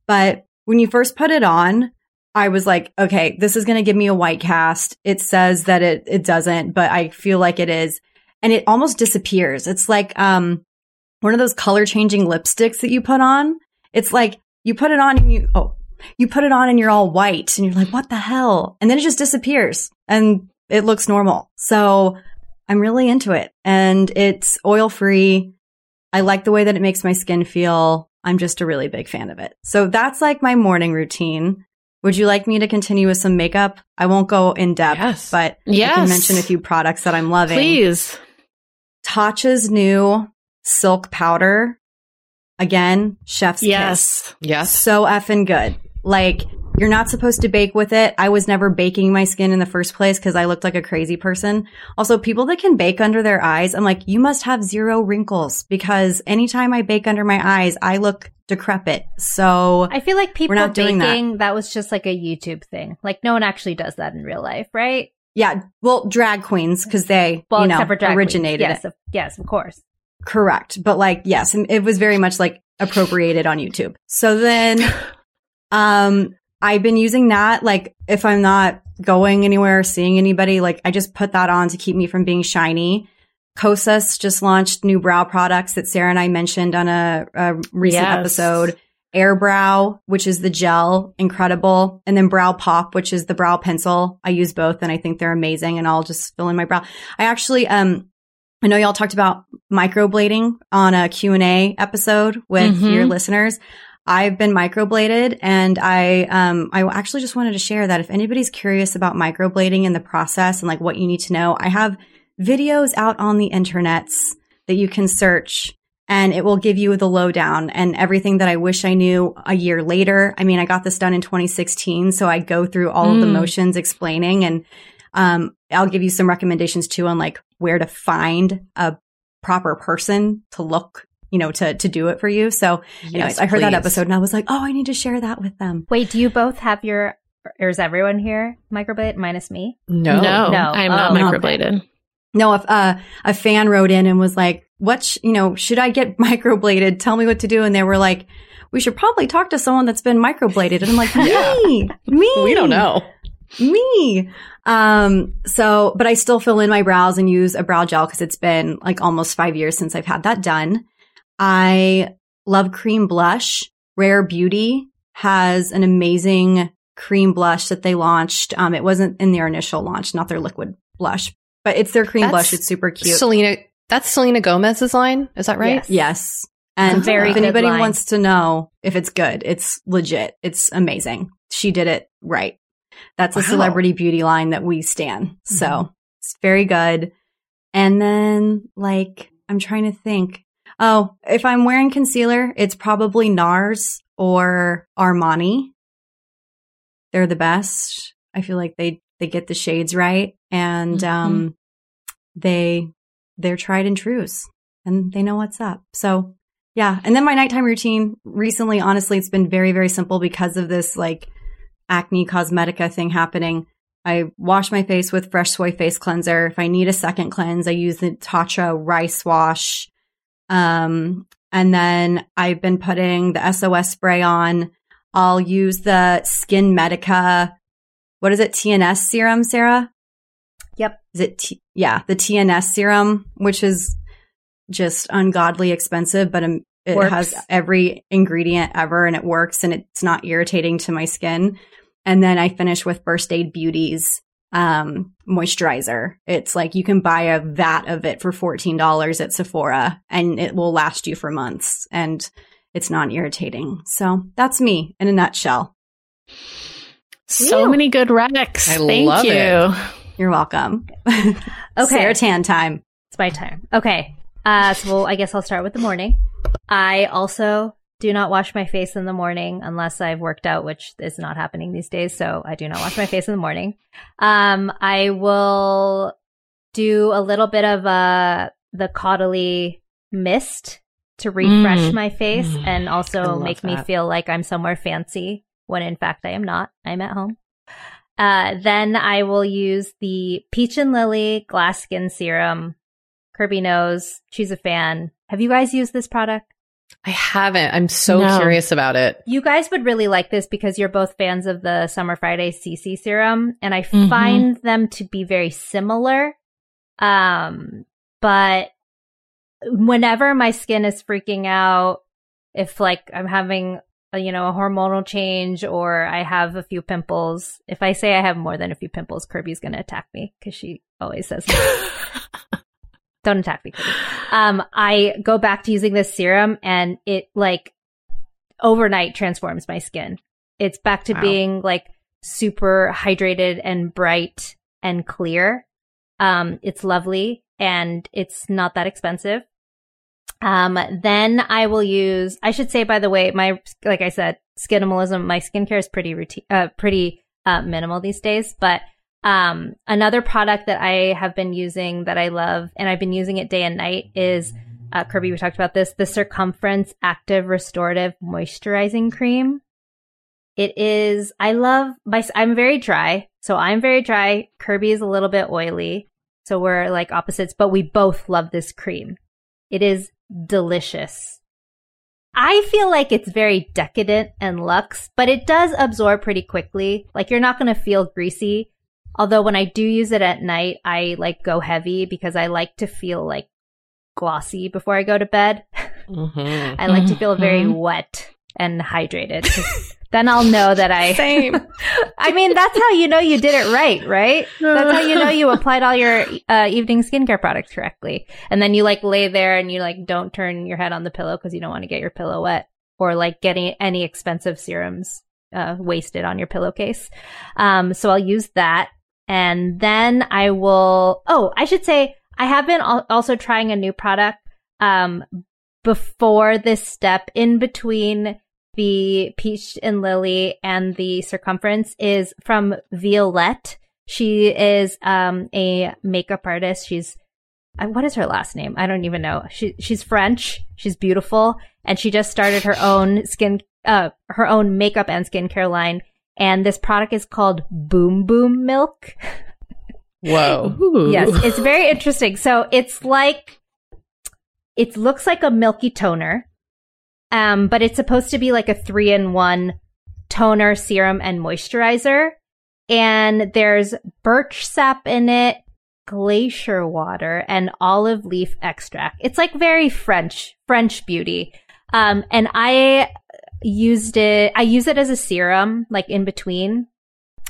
But when you first put it on, I was like, okay, this is going to give me a white cast. It says that it, it doesn't, but I feel like it is. And it almost disappears. It's like, um, one of those color changing lipsticks that you put on. It's like you put it on and you, oh, you put it on and you're all white and you're like, what the hell? And then it just disappears and it looks normal. So I'm really into it and it's oil free. I like the way that it makes my skin feel. I'm just a really big fan of it. So that's like my morning routine. Would you like me to continue with some makeup? I won't go in depth, Yes. but I can mention a few products that I'm loving. Please. Tatcha's new silk powder. Again, chef's kiss. Yes. Yes. So effing good. Like, you're not supposed to bake with it. I was never baking my skin in the first place because I looked like a crazy person. Also, people that can bake under their eyes, I'm like, you must have zero wrinkles because anytime I bake under my eyes, I look decrepit. So I feel like people are not doing that. baking, that. was just like a YouTube thing. Like no one actually does that in real life, right? Yeah, well, drag queens because they, Well, you know, except for drag originated queens. it. Yes, of, yes, of course. Correct. But like, yes, and it was very much like appropriated on YouTube. So then, um, I've been using that. Like, if I'm not going anywhere or seeing anybody, like, I just put that on to keep me from being shiny. Kosas just launched new brow products that Sarah and I mentioned on a, a recent Yes. episode. Air Brow, which is the gel, incredible. And then Brow Pop, which is the brow pencil. I use both and I think they're amazing and I'll just fill in my brow. I actually, um, I know y'all talked about microblading on a Q&A episode with Mhm. your listeners. I've been microbladed and I, um, I actually just wanted to share that if anybody's curious about microblading and the process and like what you need to know, I have videos out on the internets that you can search and it will give you the lowdown and everything that I wish I knew a year later. I mean, I got this done in 2016, so I go through all of the Mm. motions explaining and um, I'll give you some recommendations too on like where to find a proper person to look, you know, to to do it for you. So, anyways, I heard that episode and I was like, oh, I need to share that with them. Wait, do you both have your, or is everyone here microblade minus me? No. No, No. I'm not Oh, microbladed. No, if uh, a fan wrote in and was like, "What, sh- you know, should I get microbladed? Tell me what to do." And they were like, "We should probably talk to someone that's been microbladed." And I'm like, "Me, me, We don't know. me." Um, so, but I still fill in my brows and use a brow gel because it's been like almost five years since I've had that done. I love cream blush. Rare Beauty has an amazing cream blush that they launched. Um, it wasn't in their initial launch, not their liquid blush, but it's their cream That's blush. It's super cute. Selena, that's Selena Gomez's line. Is that right? Yes. Yes. And It's a very if anybody line. wants to know if it's good, it's legit. It's amazing. She did it right. That's a celebrity beauty line that we stand. So Mm-hmm. it's very good. And then like, I'm trying to think. Oh, if I'm wearing concealer, it's probably NARS or Armani. They're the best. I feel like they, they get the shades right and, Mhm. um, they, they're tried and trues and they know what's up. So yeah. And then my nighttime routine recently, honestly, it's been very, very simple because of this like acne cosmetica thing happening. I wash my face with fresh soy face cleanser. If I need a second cleanse, I use the Tatcha rice wash. Um, and then I've been putting the SOS spray on. I'll use the SkinMedica. What is it? TNS serum, Sarah? Yep. Is it? T- yeah, the TNS serum, which is just ungodly expensive, but um, it Works. has every ingredient ever and it works and it's not irritating to my skin. And then I finish with First Aid Beauty's um, moisturizer. It's like you can buy a vat of it for $14 at Sephora and it will last you for months and it's non irritating. So that's me in a nutshell. So Ew. many good recs. I Thank love you. it. You're welcome. Okay. Sarah Tan time. It's my time. Okay. Uh, so well, I guess I'll start with the morning. I also do not wash my face in the morning unless I've worked out, which is not happening these days. So I do not wash my face in the morning. Um, I will do a little bit of uh the Caudalie mist to refresh Mm. my face Mm. and also make me feel like I'm somewhere fancy when in fact I am not. I'm at home. Uh, then I will use the Peach and Lily Glass Skin Serum. Kirbie knows she's a fan. Have you guys used this product? I haven't. I'm so No. curious about it. You guys would really like this because you're both fans of the Summer Friday CC serum, and I Mhm. find them to be very similar. Um, but whenever my skin is freaking out, if like I'm having a, you know a hormonal change or I have a few pimples, if I say I have more than a few pimples, Kirbie's gonna attack me because she always says. Don't attack me, Kirbie. Um, I go back to using this serum and it like overnight transforms my skin. It's back to Wow. being like super hydrated and bright and clear. Um, it's lovely and it's not that expensive. Um, then I will use, I should say, by the way, my, like I said, skinimalism, my skincare is pretty routine, uh, pretty, uh, minimal these days, but, um, another product that I have been using that I love and I've been using it day and night is, uh, Kirbie, we talked about this, the Circumference Active Restorative Moisturizing Cream. It is, I love my, I'm very dry. So I'm very dry. Kirbie is a little bit oily. So we're like opposites, but we both love this cream. It is delicious. I feel like it's very decadent and luxe, but it does absorb pretty quickly. Like you're not going to feel greasy. Although when I do use it at night, I like go heavy because I like to feel like glossy before I go to bed. Mhm. I like to feel very Mhm. wet and hydrated. then I'll know that I. Same. I mean, that's how you know you did it right, right? That's how you know you applied all your uh, evening skincare products correctly. And then you like lay there and you like don't turn your head on the pillow because you don't want to get your pillow wet or like getting any expensive serums uh, wasted on your pillowcase. Um, so I'll use that. And then I will, oh, I should say I have been al- also trying a new product. Um, before this step in between the peach and lily and the circumference is from Violette. She is um, a makeup artist. She's uh, what is her last name? I don't even know. She she's French. She's beautiful, and she just started her own skin uh her own makeup and skincare line. And this product is called Boom Boom Milk. Whoa. Ooh. Yes, it's very interesting. So it's like it looks like a milky toner, um, but it's supposed to be like a three in one toner, serum, and moisturizer. And there's birch sap in it, glacier water, and olive leaf extract. It's like very French, French beauty. Um, and I used it, I use it as a serum, like in between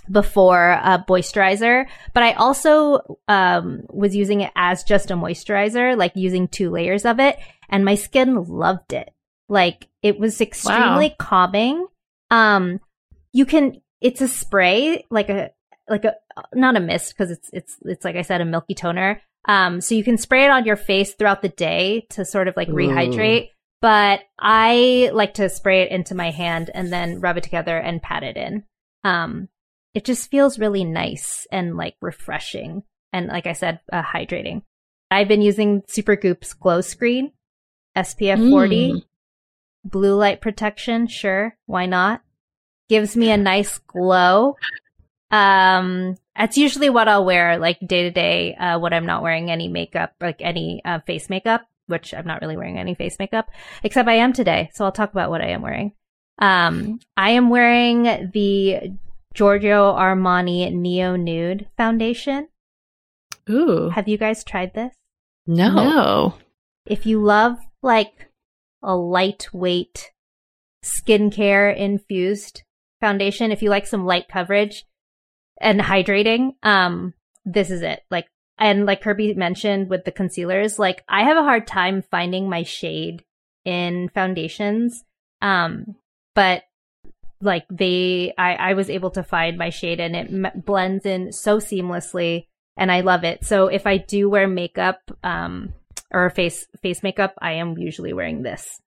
before a moisturizer, but I also um, was using it as just a moisturizer, like using two layers of it, and my skin loved it. Like it was extremely calming. Um, you can, it's a spray, like a like a not a mist because it's it's it's like I said, a milky toner. Um, so you can spray it on your face throughout the day to sort of like Ooh. rehydrate. But I like to spray it into my hand and then rub it together and pat it in. Um, it just feels really nice and like refreshing and like I said, uh, hydrating. I've been using Supergoop's glow screen, SPF 40, Mm. Blue light protection. Sure, why not? Gives me a nice glow. Um, that's usually what I'll wear like day to day, uh, when I'm not wearing any makeup, like any uh, face makeup, which I'm not really wearing any face makeup, except I am today. So I'll talk about what I am wearing. Um, I am wearing the Giorgio Armani Neo Nude foundation. Ooh. Have you guys tried this? No. No. If you love like a lightweight skincare infused foundation, if you like some light coverage and hydrating, um, this is it. Like, and like Kirbie mentioned with the concealers, like I have a hard time finding my shade in foundations. Um, but like they, I, I was able to find my shade and it m- blends in so seamlessly and I love it. So if I do wear makeup, um, or face, face makeup, I am usually wearing this.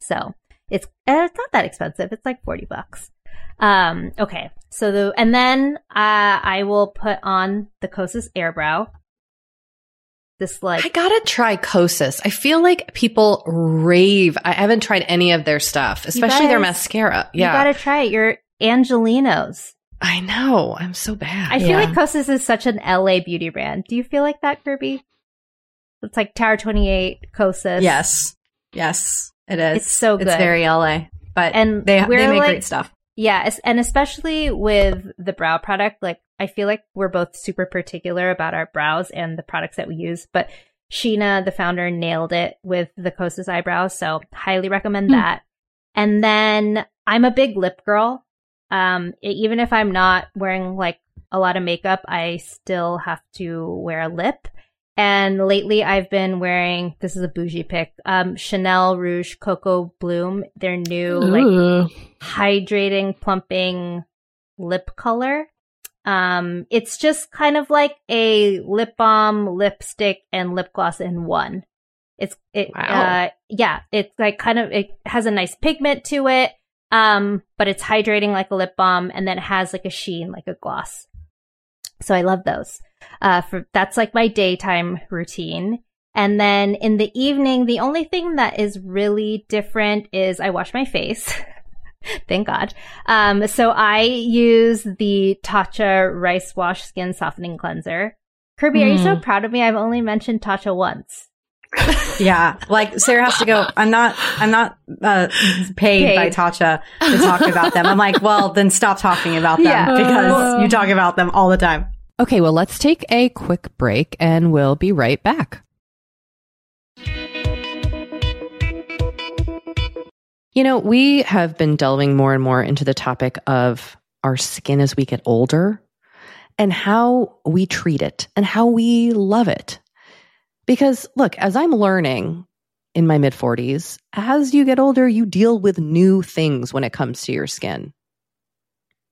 So it's, uh, it's not that expensive. It's like 40 bucks. Um, okay. So the, and then, uh, I will put on the Kosas Airbrow. This like, I gotta try Kosas. I feel like people rave. I haven't tried any of their stuff, especially their guys- mascara. you Yeah. gotta try it. You're Angelenos. I know. I'm so bad. I feel Yeah. like Kosas is such an LA beauty brand. Do you feel like that, Kirbie? It's like Tower 28, Kosas. Yes. Yes, it is. It's so good. It's very LA, but And they, they make like- great stuff. Yeah, and especially with the brow product, like I feel like we're both super particular about our brows and the products that we use, but Sheena, the founder, nailed it with the Kosas eyebrows, so highly recommend Hmm. that. And then I'm a big lip girl. Um, even if I'm not wearing like a lot of makeup, I still have to wear a lip. And lately I've been wearing, this is a bougie pick, um, Chanel Rouge Coco Bloom, their new like hydrating, plumping lip color. Um, it's just kind of like a lip balm, lipstick, and lip gloss in one. It's it Wow. uh yeah, it's like kind of it has a nice pigment to it. Um, but it's hydrating like a lip balm and then it has like a sheen like a gloss. So I love those. Uh for that's like my daytime routine. And then in the evening, the only thing that is really different is I wash my face. Thank God. Um, so I use the Tatcha Rice Wash Skin Softening Cleanser. Kirbie, are you so proud of me? I've only mentioned Tatcha once. Yeah, like Sarah has to go. I'm not. I'm not uh, paid, by Paid. Tatcha to talk about them. I'm like, well, then stop talking about them Yeah. because you talk about them all the time. Okay, well, let's take a quick break and we'll be right back. You know, we have been delving more and more into the topic of our skin as we get older and how we treat it and how we love it. Because look, as I'm learning in my mid 40s, as you get older, you deal with new things when it comes to your skin.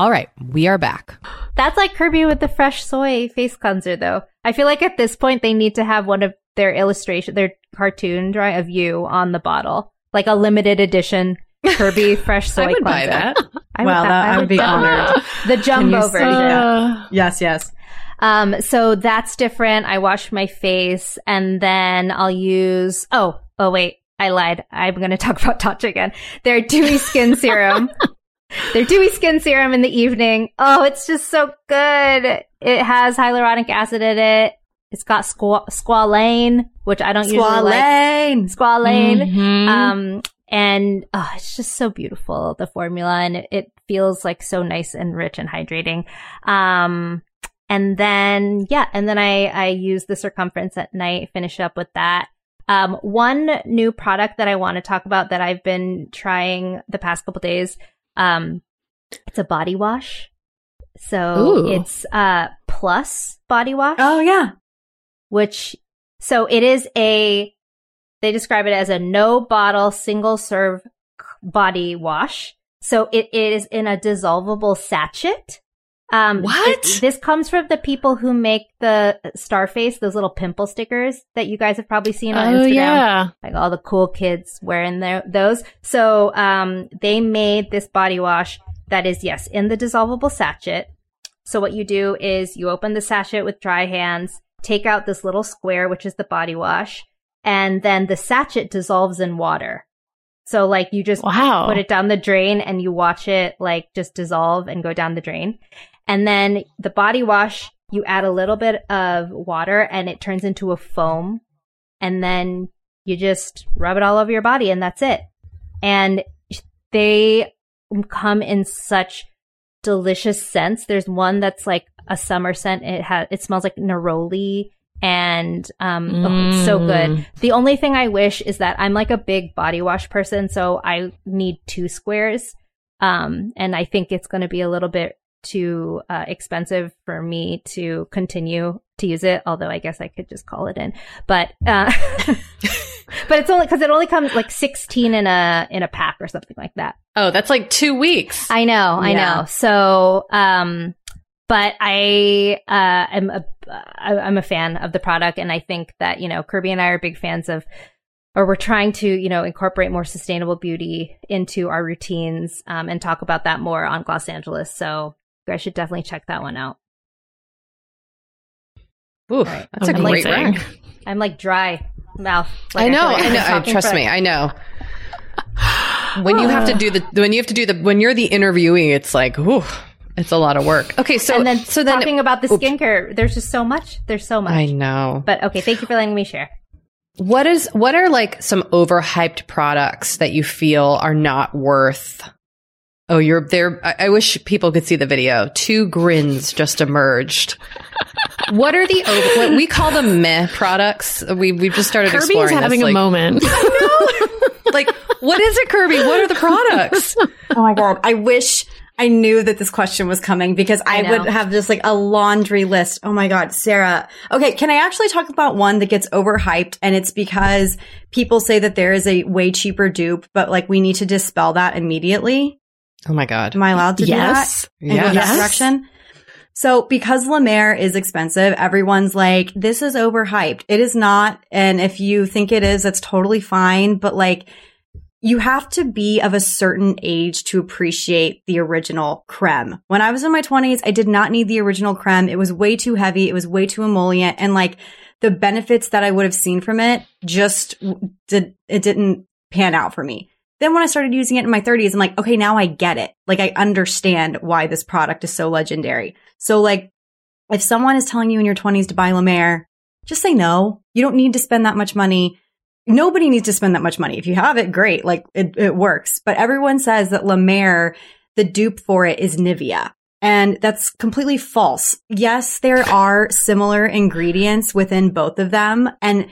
All right, we are back. That's like Kirbie with the fresh soy face cleanser, though. I feel like at this point they need to have one of their illustration, their cartoon drawing of you on the bottle, like a limited edition Kirbie fresh soy I would buy that. I Well, that- I would be definitely- honored. The jumbo you version. Uh, Yes, yes. Um, so that's different. I wash my face and then I'll use, oh, oh wait, I lied. I'm going to talk about Tatcha again. Their dewy skin serum. Their dewy skin serum in the evening. Oh, it's just so good. It has hyaluronic acid in it. It's got squa- squalane, which I don't usually like. Squalane. Squalane. mhm. Um, and oh, it's just so beautiful, the formula, and it, it feels like so nice and rich and hydrating. Um, And then, yeah, and then I, I use the circumference at night, finish up with that. Um, one new product that I want to talk about that I've been trying the past couple days, um, it's a body wash. So Ooh. it's, uh, plus body wash Oh yeah. which so it is a they describe it as a no bottle single serve body wash so it is in a dissolvable sachet um What? it- this comes from the people who make the starface those little pimple stickers that you guys have probably seen on Oh instagram yeah. like all the cool kids wearing their, those. So, um, they made this body wash that is, yes, in the dissolvable sachet. So what you do is you open the sachet with dry hands, take out this little square, which is the body wash, and then the sachet dissolves in water. So like you just Wow. put it down the drain and you watch it like just dissolve and go down the drain. And then the body wash, you add a little bit of water and it turns into a foam. And then you just rub it all over your body and that's it. And they come in such delicious scents. There's one that's like a summer scent. It has, it smells like neroli and, um, oh, it's so good. Mm. The only thing I wish is that I'm like a big body wash person, so I need two squares. Um, and I think it's going to be a little bit too uh, expensive for me to continue to use it. Although I guess I could just call it in, but uh, but it's only because it only comes like 16 in a in a pack or something like that. Oh, that's like two weeks. I know, I Yeah. know. So, um, but I, uh, am a, I- I'm a fan of the product, and I think that you know Kirbie and I are big fans of, or we're trying to you know incorporate more sustainable beauty into our routines, um, and talk about that more on Gloss Angeles. So you guys should definitely check that one out. Oof, Right. that's a great rec. I'm like dry mouth. Like I know, feel like I know. I, trust me, I know. When you have to do the when you have to do the when you're the interviewee, it's like, ooh, it's a lot of work. Okay, so and then so then talking about the Oops. skincare, there's just so much. There's so much. I know. But okay, thank you for letting me share. What is what are like some overhyped products that you feel are not worth? Oh, you're there. I, I wish people could see the video. Two grins just emerged. what are the over, what we call them meh products? We we've just started Kirbie's exploring having this, a like, moment. like, what is it, Kirbie? What are the products? Oh my god. I wish I knew that this question was coming because I, I would have just like a laundry list. Oh my god, Sarah. Okay, can I actually talk about one that gets overhyped and it's because people say that there is a way cheaper dupe, but like we need to dispel that immediately. Oh my god. Am I allowed to yes. do that? And go that Yes. direction? So because La Mer is expensive, everyone's like, this is overhyped. It is not. And if you think it is, that's totally fine. But like, you have to be of a certain age to appreciate the original creme. When I was in my 20s, I did not need the original creme. It was way too heavy. It was way too emollient. And like the benefits that I would have seen from it just did, it didn't pan out for me. Then when I started using it in my 30s, I'm like, okay, now I get it. Like I understand why this product is so legendary. So like if someone is telling you in your 20s to buy La Mer, just say no. You don't need to spend that much money. Nobody needs to spend that much money. If you have it, great. Like it, it works. But everyone says that La Mer, the dupe for it is Nivea. And that's completely false. Yes, there are similar ingredients within both of them. And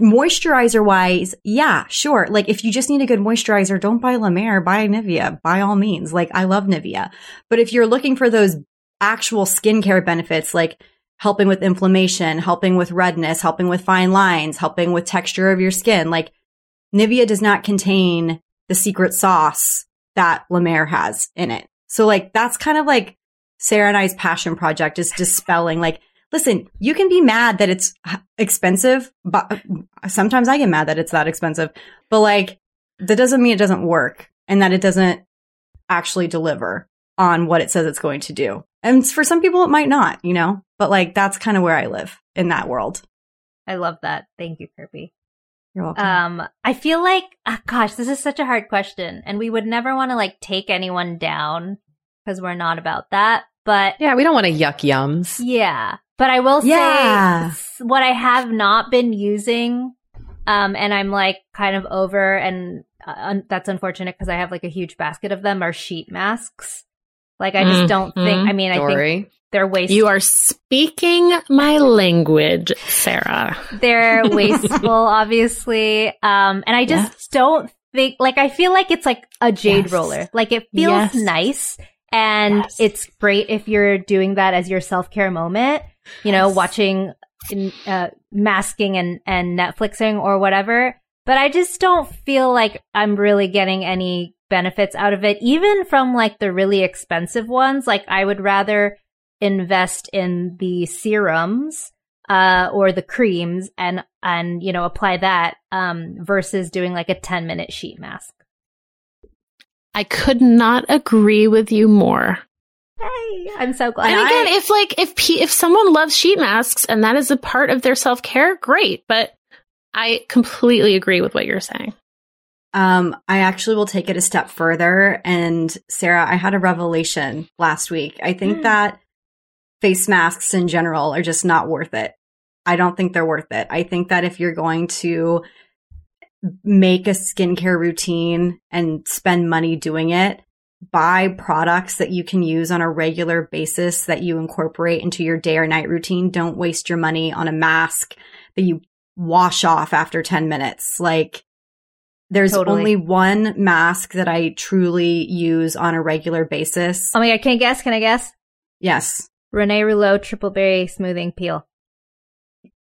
moisturizer wise, yeah, sure. Like if you just need a good moisturizer, don't buy La Mer, buy Nivea by all means. Like I love Nivea. But if you're looking for those actual skincare benefits, like helping with inflammation, helping with redness, helping with fine lines, helping with texture of your skin, like Nivea does not contain the secret sauce that La Mer has in it. So like that's kind of like Sarah and I's passion project is dispelling like listen, you can be mad that it's expensive, but sometimes I get mad that it's that expensive, but like that doesn't mean it doesn't work and that it doesn't actually deliver on what it says it's going to do. And for some people, it might not, you know, but like that's kind of where I live in that world. I love that. Thank you, Kirbie. You're welcome. Um, I feel like, ah, gosh, this is such a hard question, and we would never want to like take anyone down because we're not about that. But Yeah, we don't want to yuck yums. yeah, but I will Yeah. say what I have not been using, um, and I'm like kind of over, and uh, un- that's unfortunate because I have like a huge basket of them are sheet masks. Like I just don't think. I mean, I think they're wasteful. You are speaking my language, Sarah. they're wasteful, obviously. Um, and I just Yes. don't think like I feel like it's like a jade Yes. roller. Like it feels Yes. nice, and Yes. it's great if you're doing that as your self care moment. You know, watching, uh, masking and and Netflixing or whatever. But I just don't feel like I'm really getting any benefits out of it, even from like the really expensive ones. Like I would rather invest in the serums uh, or the creams and and you know apply that um, versus doing like a 10 minute sheet mask I could not agree with you more. Hey i'm so glad And I- again, if like if pe- if someone loves sheet masks and that is a part of their self care, great. But I completely agree with what you're saying. Um, I actually will take it a step further. And Sarah, I had a revelation last week. I think Mm. that face masks in general are just not worth it. I don't think they're worth it. I think that if you're going to make a skincare routine and spend money doing it, buy products that you can use on a regular basis that you incorporate into your day or night routine. Don't waste your money on a mask that you wash off after 10 minutes. Like, there's Totally. only one mask that I truly use on a regular basis. oh my god can i guess can i guess yes. renee rouleau triple berry smoothing peel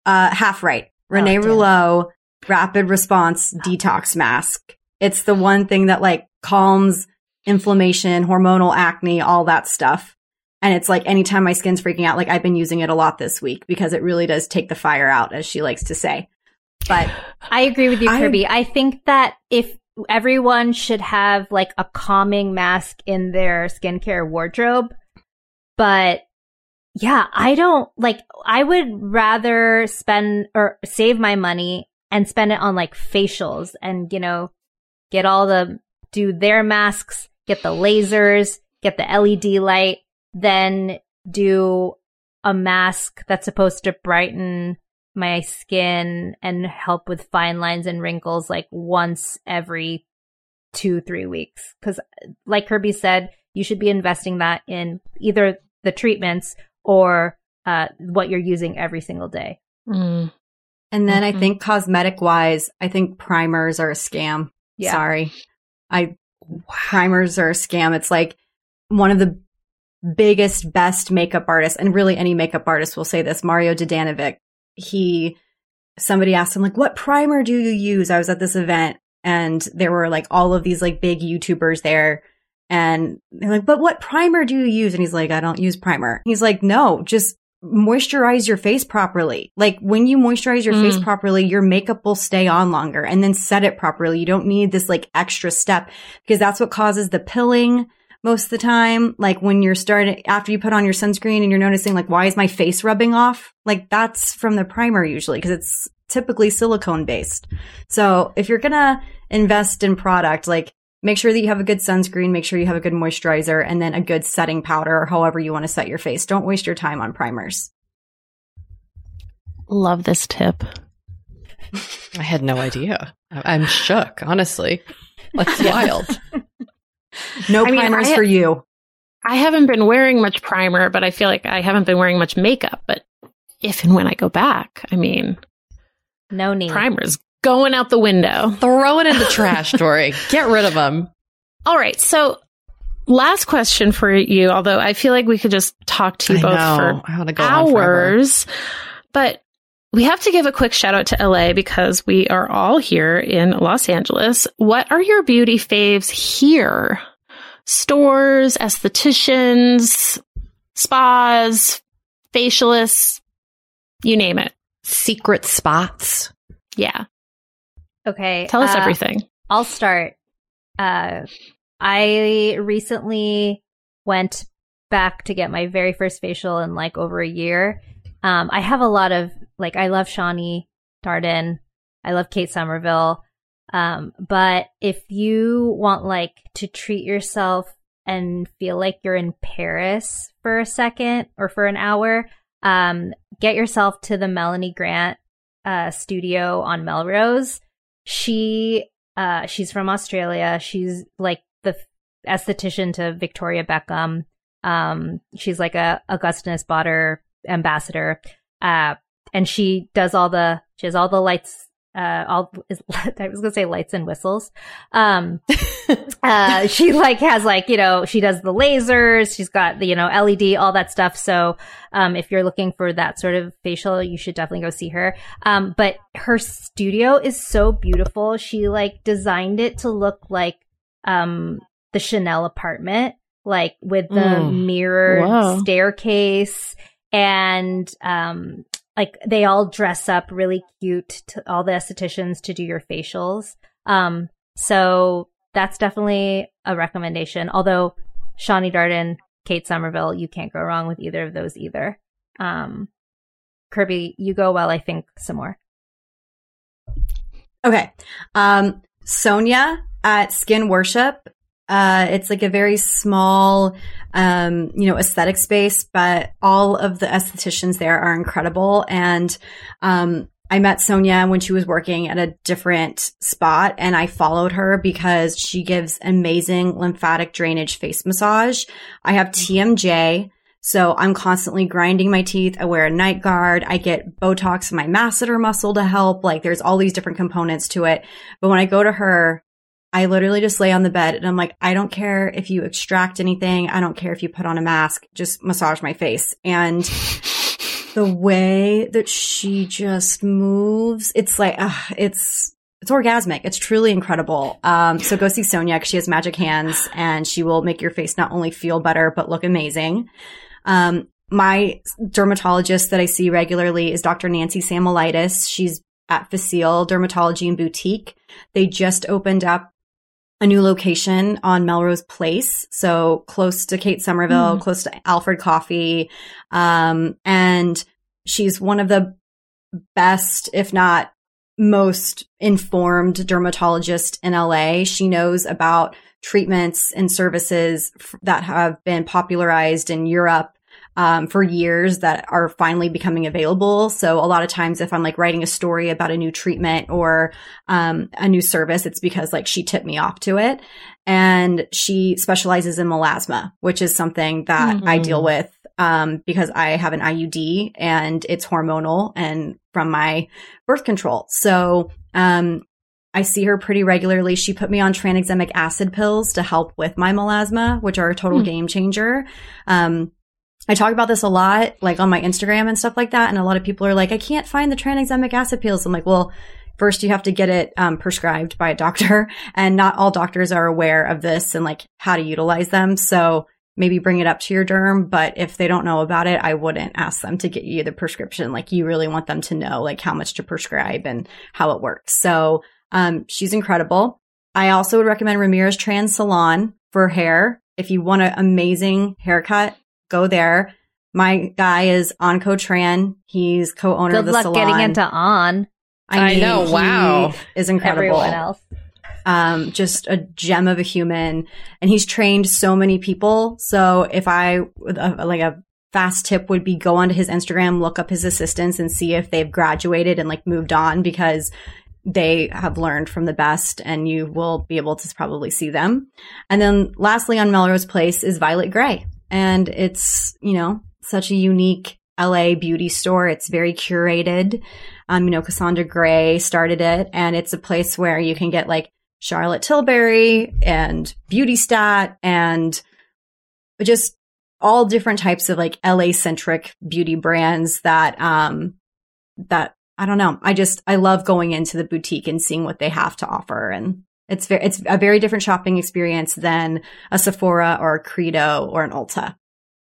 Uh, half right. Renee damn. Rouleau rapid response detox mask. It's the one thing that like calms inflammation, hormonal acne, all that stuff. And it's like anytime my skin's freaking out, like I've been using it a lot this week because it really does take the fire out, as she likes to say. But i agree with you I- kirbie I, think that if everyone should have like a calming mask in their skincare wardrobe but yeah, I don't like, I would rather spend or save my money and spend it on like facials and, you know, get all the, do their masks, get the lasers, get the LED light, then do a mask that's supposed to brighten my skin and help with fine lines and wrinkles like once every two, three weeks. Cause like Kirbie said, you should be investing that in either the treatments or uh, what you're using every single day. Mm. And then Mhm. I think cosmetic wise, I think primers are a scam. Yeah. Sorry. I primers are a scam. It's like one of the biggest, best makeup artists, and really any makeup artist will say this, Mario Dedivanovic. He somebody asked him like, what primer do you use? I was at this event and there were like all of these like big YouTubers there. And they're like, but what primer do you use? And he's like, I don't use primer. He's like, no, just moisturize your face properly. Like when you moisturize your face Mm. properly, your makeup will stay on longer and then set it properly. You don't need this like extra step because that's what causes the pilling most of the time. Like when you're starting after you put on your sunscreen and you're noticing like, why is my face rubbing off? Like that's from the primer usually because it's typically silicone based. So if you're going to invest in product, like make sure that you have a good sunscreen, make sure you have a good moisturizer and then a good setting powder or however you want to set your face. Don't waste your time on primers. Love this tip. I had no idea. I- I'm shook, honestly. That's wild. No I mean, primers I- for you. I haven't been wearing much primer, but I feel like I haven't been wearing much makeup. But if and when I go back, I mean, No need. primer's going out the window. Throw it in the trash, Doree. Get rid of them. All right. So, last question for you, although I feel like we could just talk to you I both know. for hours. But we have to give a quick shout out to LA because we are all here in Los Angeles. What are your beauty faves here? Stores, estheticians, spas, facialists, you name it. Secret spots. Yeah. Okay. Tell us uh, everything. I'll start. Uh, I recently went back to get my very first facial in like over a year. Um, I have a lot of like I love Shani Darden. I love Kate Somerville. Um, but if you want like to treat yourself and feel like you're in Paris for a second or for an hour, um, get yourself to the Melanie Grant uh, studio on Melrose. She uh, she's from Australia. She's like the esthetician to Victoria Beckham. Um, she's like a Augustinus Bader ambassador. Uh, and she does all the, she has all the lights uh, all is, I was gonna say lights and whistles. Um, uh, she like has like, you know, she does the lasers. She's got the, you know, LED, all that stuff. So, um, if you're looking for that sort of facial, you should definitely go see her. Um, but her studio is so beautiful. She like designed it to look like, um, the Chanel apartment, like with the Mm. mirrored Wow. staircase and, um, like they all dress up really cute to all the estheticians to do your facials. Um, so that's definitely a recommendation. Although Shani Darden, Kate Somerville, you can't go wrong with either of those either. Um, Kirbie, you go while I think some more. Okay. Um, Sonia at Skin Worship. Uh, it's like a very small, um, you know, aesthetic space, but all of the estheticians there are incredible. And, um, I met Sonia when she was working at a different spot and I followed her because she gives amazing lymphatic drainage face massage. I have TMJ. So I'm constantly grinding my teeth. I wear a night guard. I get Botox in my masseter muscle to help. Like there's all these different components to it. But when I go to her, I literally just lay on the bed and I'm like, I don't care if you extract anything. I don't care if you put on a mask. Just massage my face. And the way that she just moves, it's like, it's, it's orgasmic. It's truly incredible. Um, so go see Sonia she has magic hands and she will make your face not only feel better, but look amazing. Um, my dermatologist that I see regularly is Dr. Nancy Samolitis. She's at Facile Dermatology and Boutique. They just opened up a new location on Melrose Place. So close to Kate Somerville, close to Alfred Coffee. Um, and she's one of the best, if not most informed dermatologist in LA. She knows about treatments and services f- that have been popularized in Europe um, for years that are finally becoming available. So a lot of times if I'm like writing a story about a new treatment or um, a new service, it's because like she tipped me off to it. And she specializes in melasma, which is something that I Mhm. deal with um, because I have an IUD and it's hormonal and from my birth control. So um, I see her pretty regularly. She put me on tranexamic acid pills to help with my melasma, which are a total Hmm. game changer. Um, I talk about this a lot, like on my Instagram and stuff like that. And a lot of people are like, I can't find the tranexamic acid pills. I'm like, well, first you have to get it um, prescribed by a doctor and not all doctors are aware of this and like how to utilize them. So maybe bring it up to your derm. But if they don't know about it, I wouldn't ask them to get you the prescription. Like you really want them to know like how much to prescribe and how it works. So um, she's incredible. I also would recommend Ramirez Trans Salon for hair. If you want an amazing haircut, go there. My guy is Anh Co Tran. He's co-owner Good of the luck salon. getting into on I know, he wow. is incredible. everyone else. Um, just a gem of a human, and he's trained so many people. So if I uh, like a fast tip would be go onto his Instagram, look up his assistants, and see if they've graduated and like moved on because they have learned from the best and you will be able to probably see them. And then lastly on Melrose Place is Violet Grey. And it's, you know, such a unique LA beauty store. It's very curated. Um, you know, Cassandra Grey started it and it's a place where you can get like Charlotte Tilbury and Beauty Stat and just all different types of like LA centric beauty brands that, um, that I don't know. I just, I love going into the boutique and seeing what they have to offer. And it's very, it's a very different shopping experience than a Sephora or a Credo or an Ulta.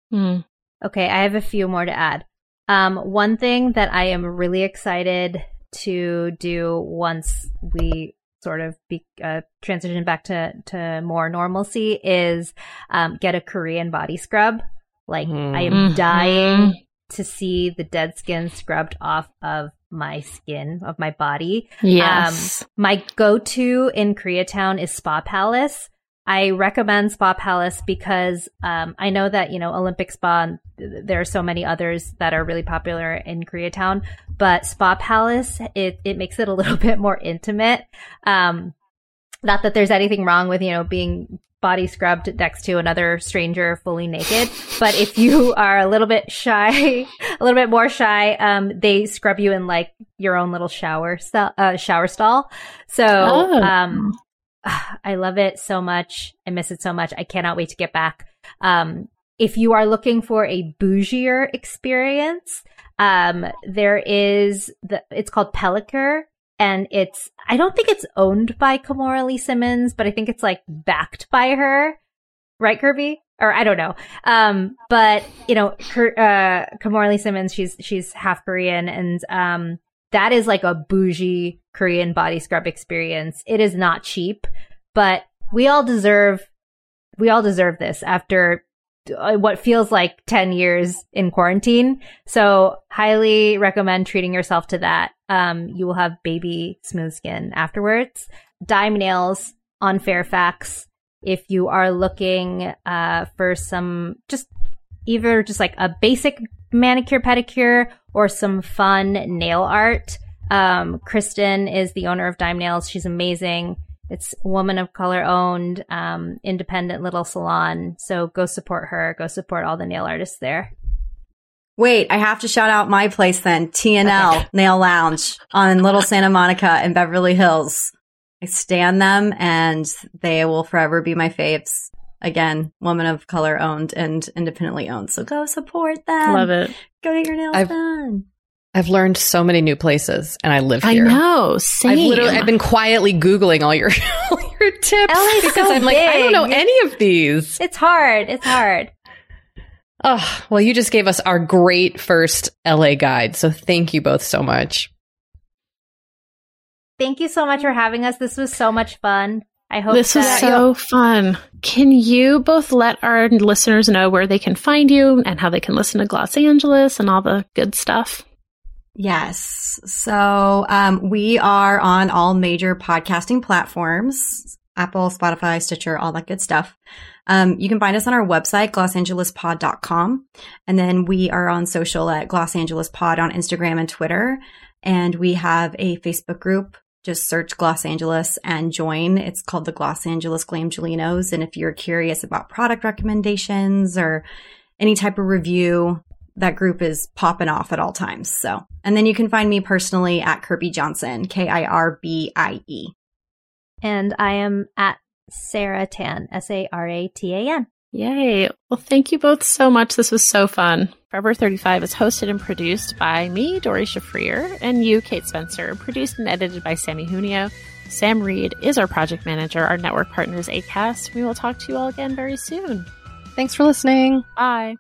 Hmm. Okay, I have a few more to add. Um, one thing that I am really excited to do once we sort of be, uh, transition back to, to more normalcy is um, get a Korean body scrub. Like, I am Mhm. dying to see the dead skin scrubbed off of my skin, of my body. Yes. My go to in Koreatown is Spa Palace. I recommend Spa Palace because um, I know that, you know, Olympic Spa, and there are so many others that are really popular in Koreatown, but Spa Palace, it, it makes it a little bit more intimate. Um, not that there's anything wrong with, you know, being body scrubbed next to another stranger fully naked. But if you are a little bit shy, a little bit more shy, um, they scrub you in like your own little shower st- uh, shower stall. So, Oh. um, I love it so much. I miss it so much. I cannot wait to get back. Um, if you are looking for a bougier experience, um, there is the, it's called Pellicer and it's, I don't think it's owned by Kimora Lee Simmons, but I think it's like backed by her. Right, Kirbie? Or I don't know. Um, but you know, Kur- uh, Kimora Lee Simmons, she's, she's half Korean and, um, that is like a bougie Korean body scrub experience. It is not cheap, but we all deserve, we all deserve this after what feels like 10 years in quarantine. So highly recommend treating yourself to that. Um, you will have baby smooth skin afterwards. Dime nails on Fairfax. If you are looking, uh, for some just either just like a basic manicure pedicure or some fun nail art. Um, Kristen is the owner of Dime Nails. She's amazing. It's woman of color owned, um, independent little salon. So go support her. Go support all the nail artists there. Wait, I have to shout out my place then. TNL Nail Lounge on Little Santa Monica and Beverly Hills. I stand them and they will forever be my faves. Again, woman of color owned and independently owned. So go support them. Love it. Go get your nails I've- done. I've learned so many new places, and I live I here. know. Same. I've literally I've been quietly googling all your all your tips LA's because so I'm like I don't know any of these. It's hard. It's hard. Oh, well, you just gave us our great first LA guide, so thank you both so much. Thank you so much for having us. This was so much fun. I hope This was so fun. Can you both let our listeners know where they can find you and how they can listen to Gloss Angeles and all the good stuff? Yes. So um, we are on all major podcasting platforms Apple, Spotify, Stitcher, all that good stuff. Um, you can find us on our website, glosangelespod.com. And then we are on social at Gloss Angeles Pod on Instagram and Twitter. And we have a Facebook group. Just search Gloss Angeles and join. It's called the Gloss Angeles Glamgelinos. And if you're curious about product recommendations or any type of review, that group is popping off at all times. So, and then you can find me personally at Kirbie Johnson, K I R B I E. And I am at Sarah Tan, S A R A T A N. Yay. Well, thank you both so much. This was so fun. Forever 35 is hosted and produced by me, Doree Shafrir, and you, Kate Spencer. Produced and edited by Sammy Junio. Sam Reed is our project manager. Our network partner is ACAST. We will talk to you all again very soon. Thanks for listening. Bye.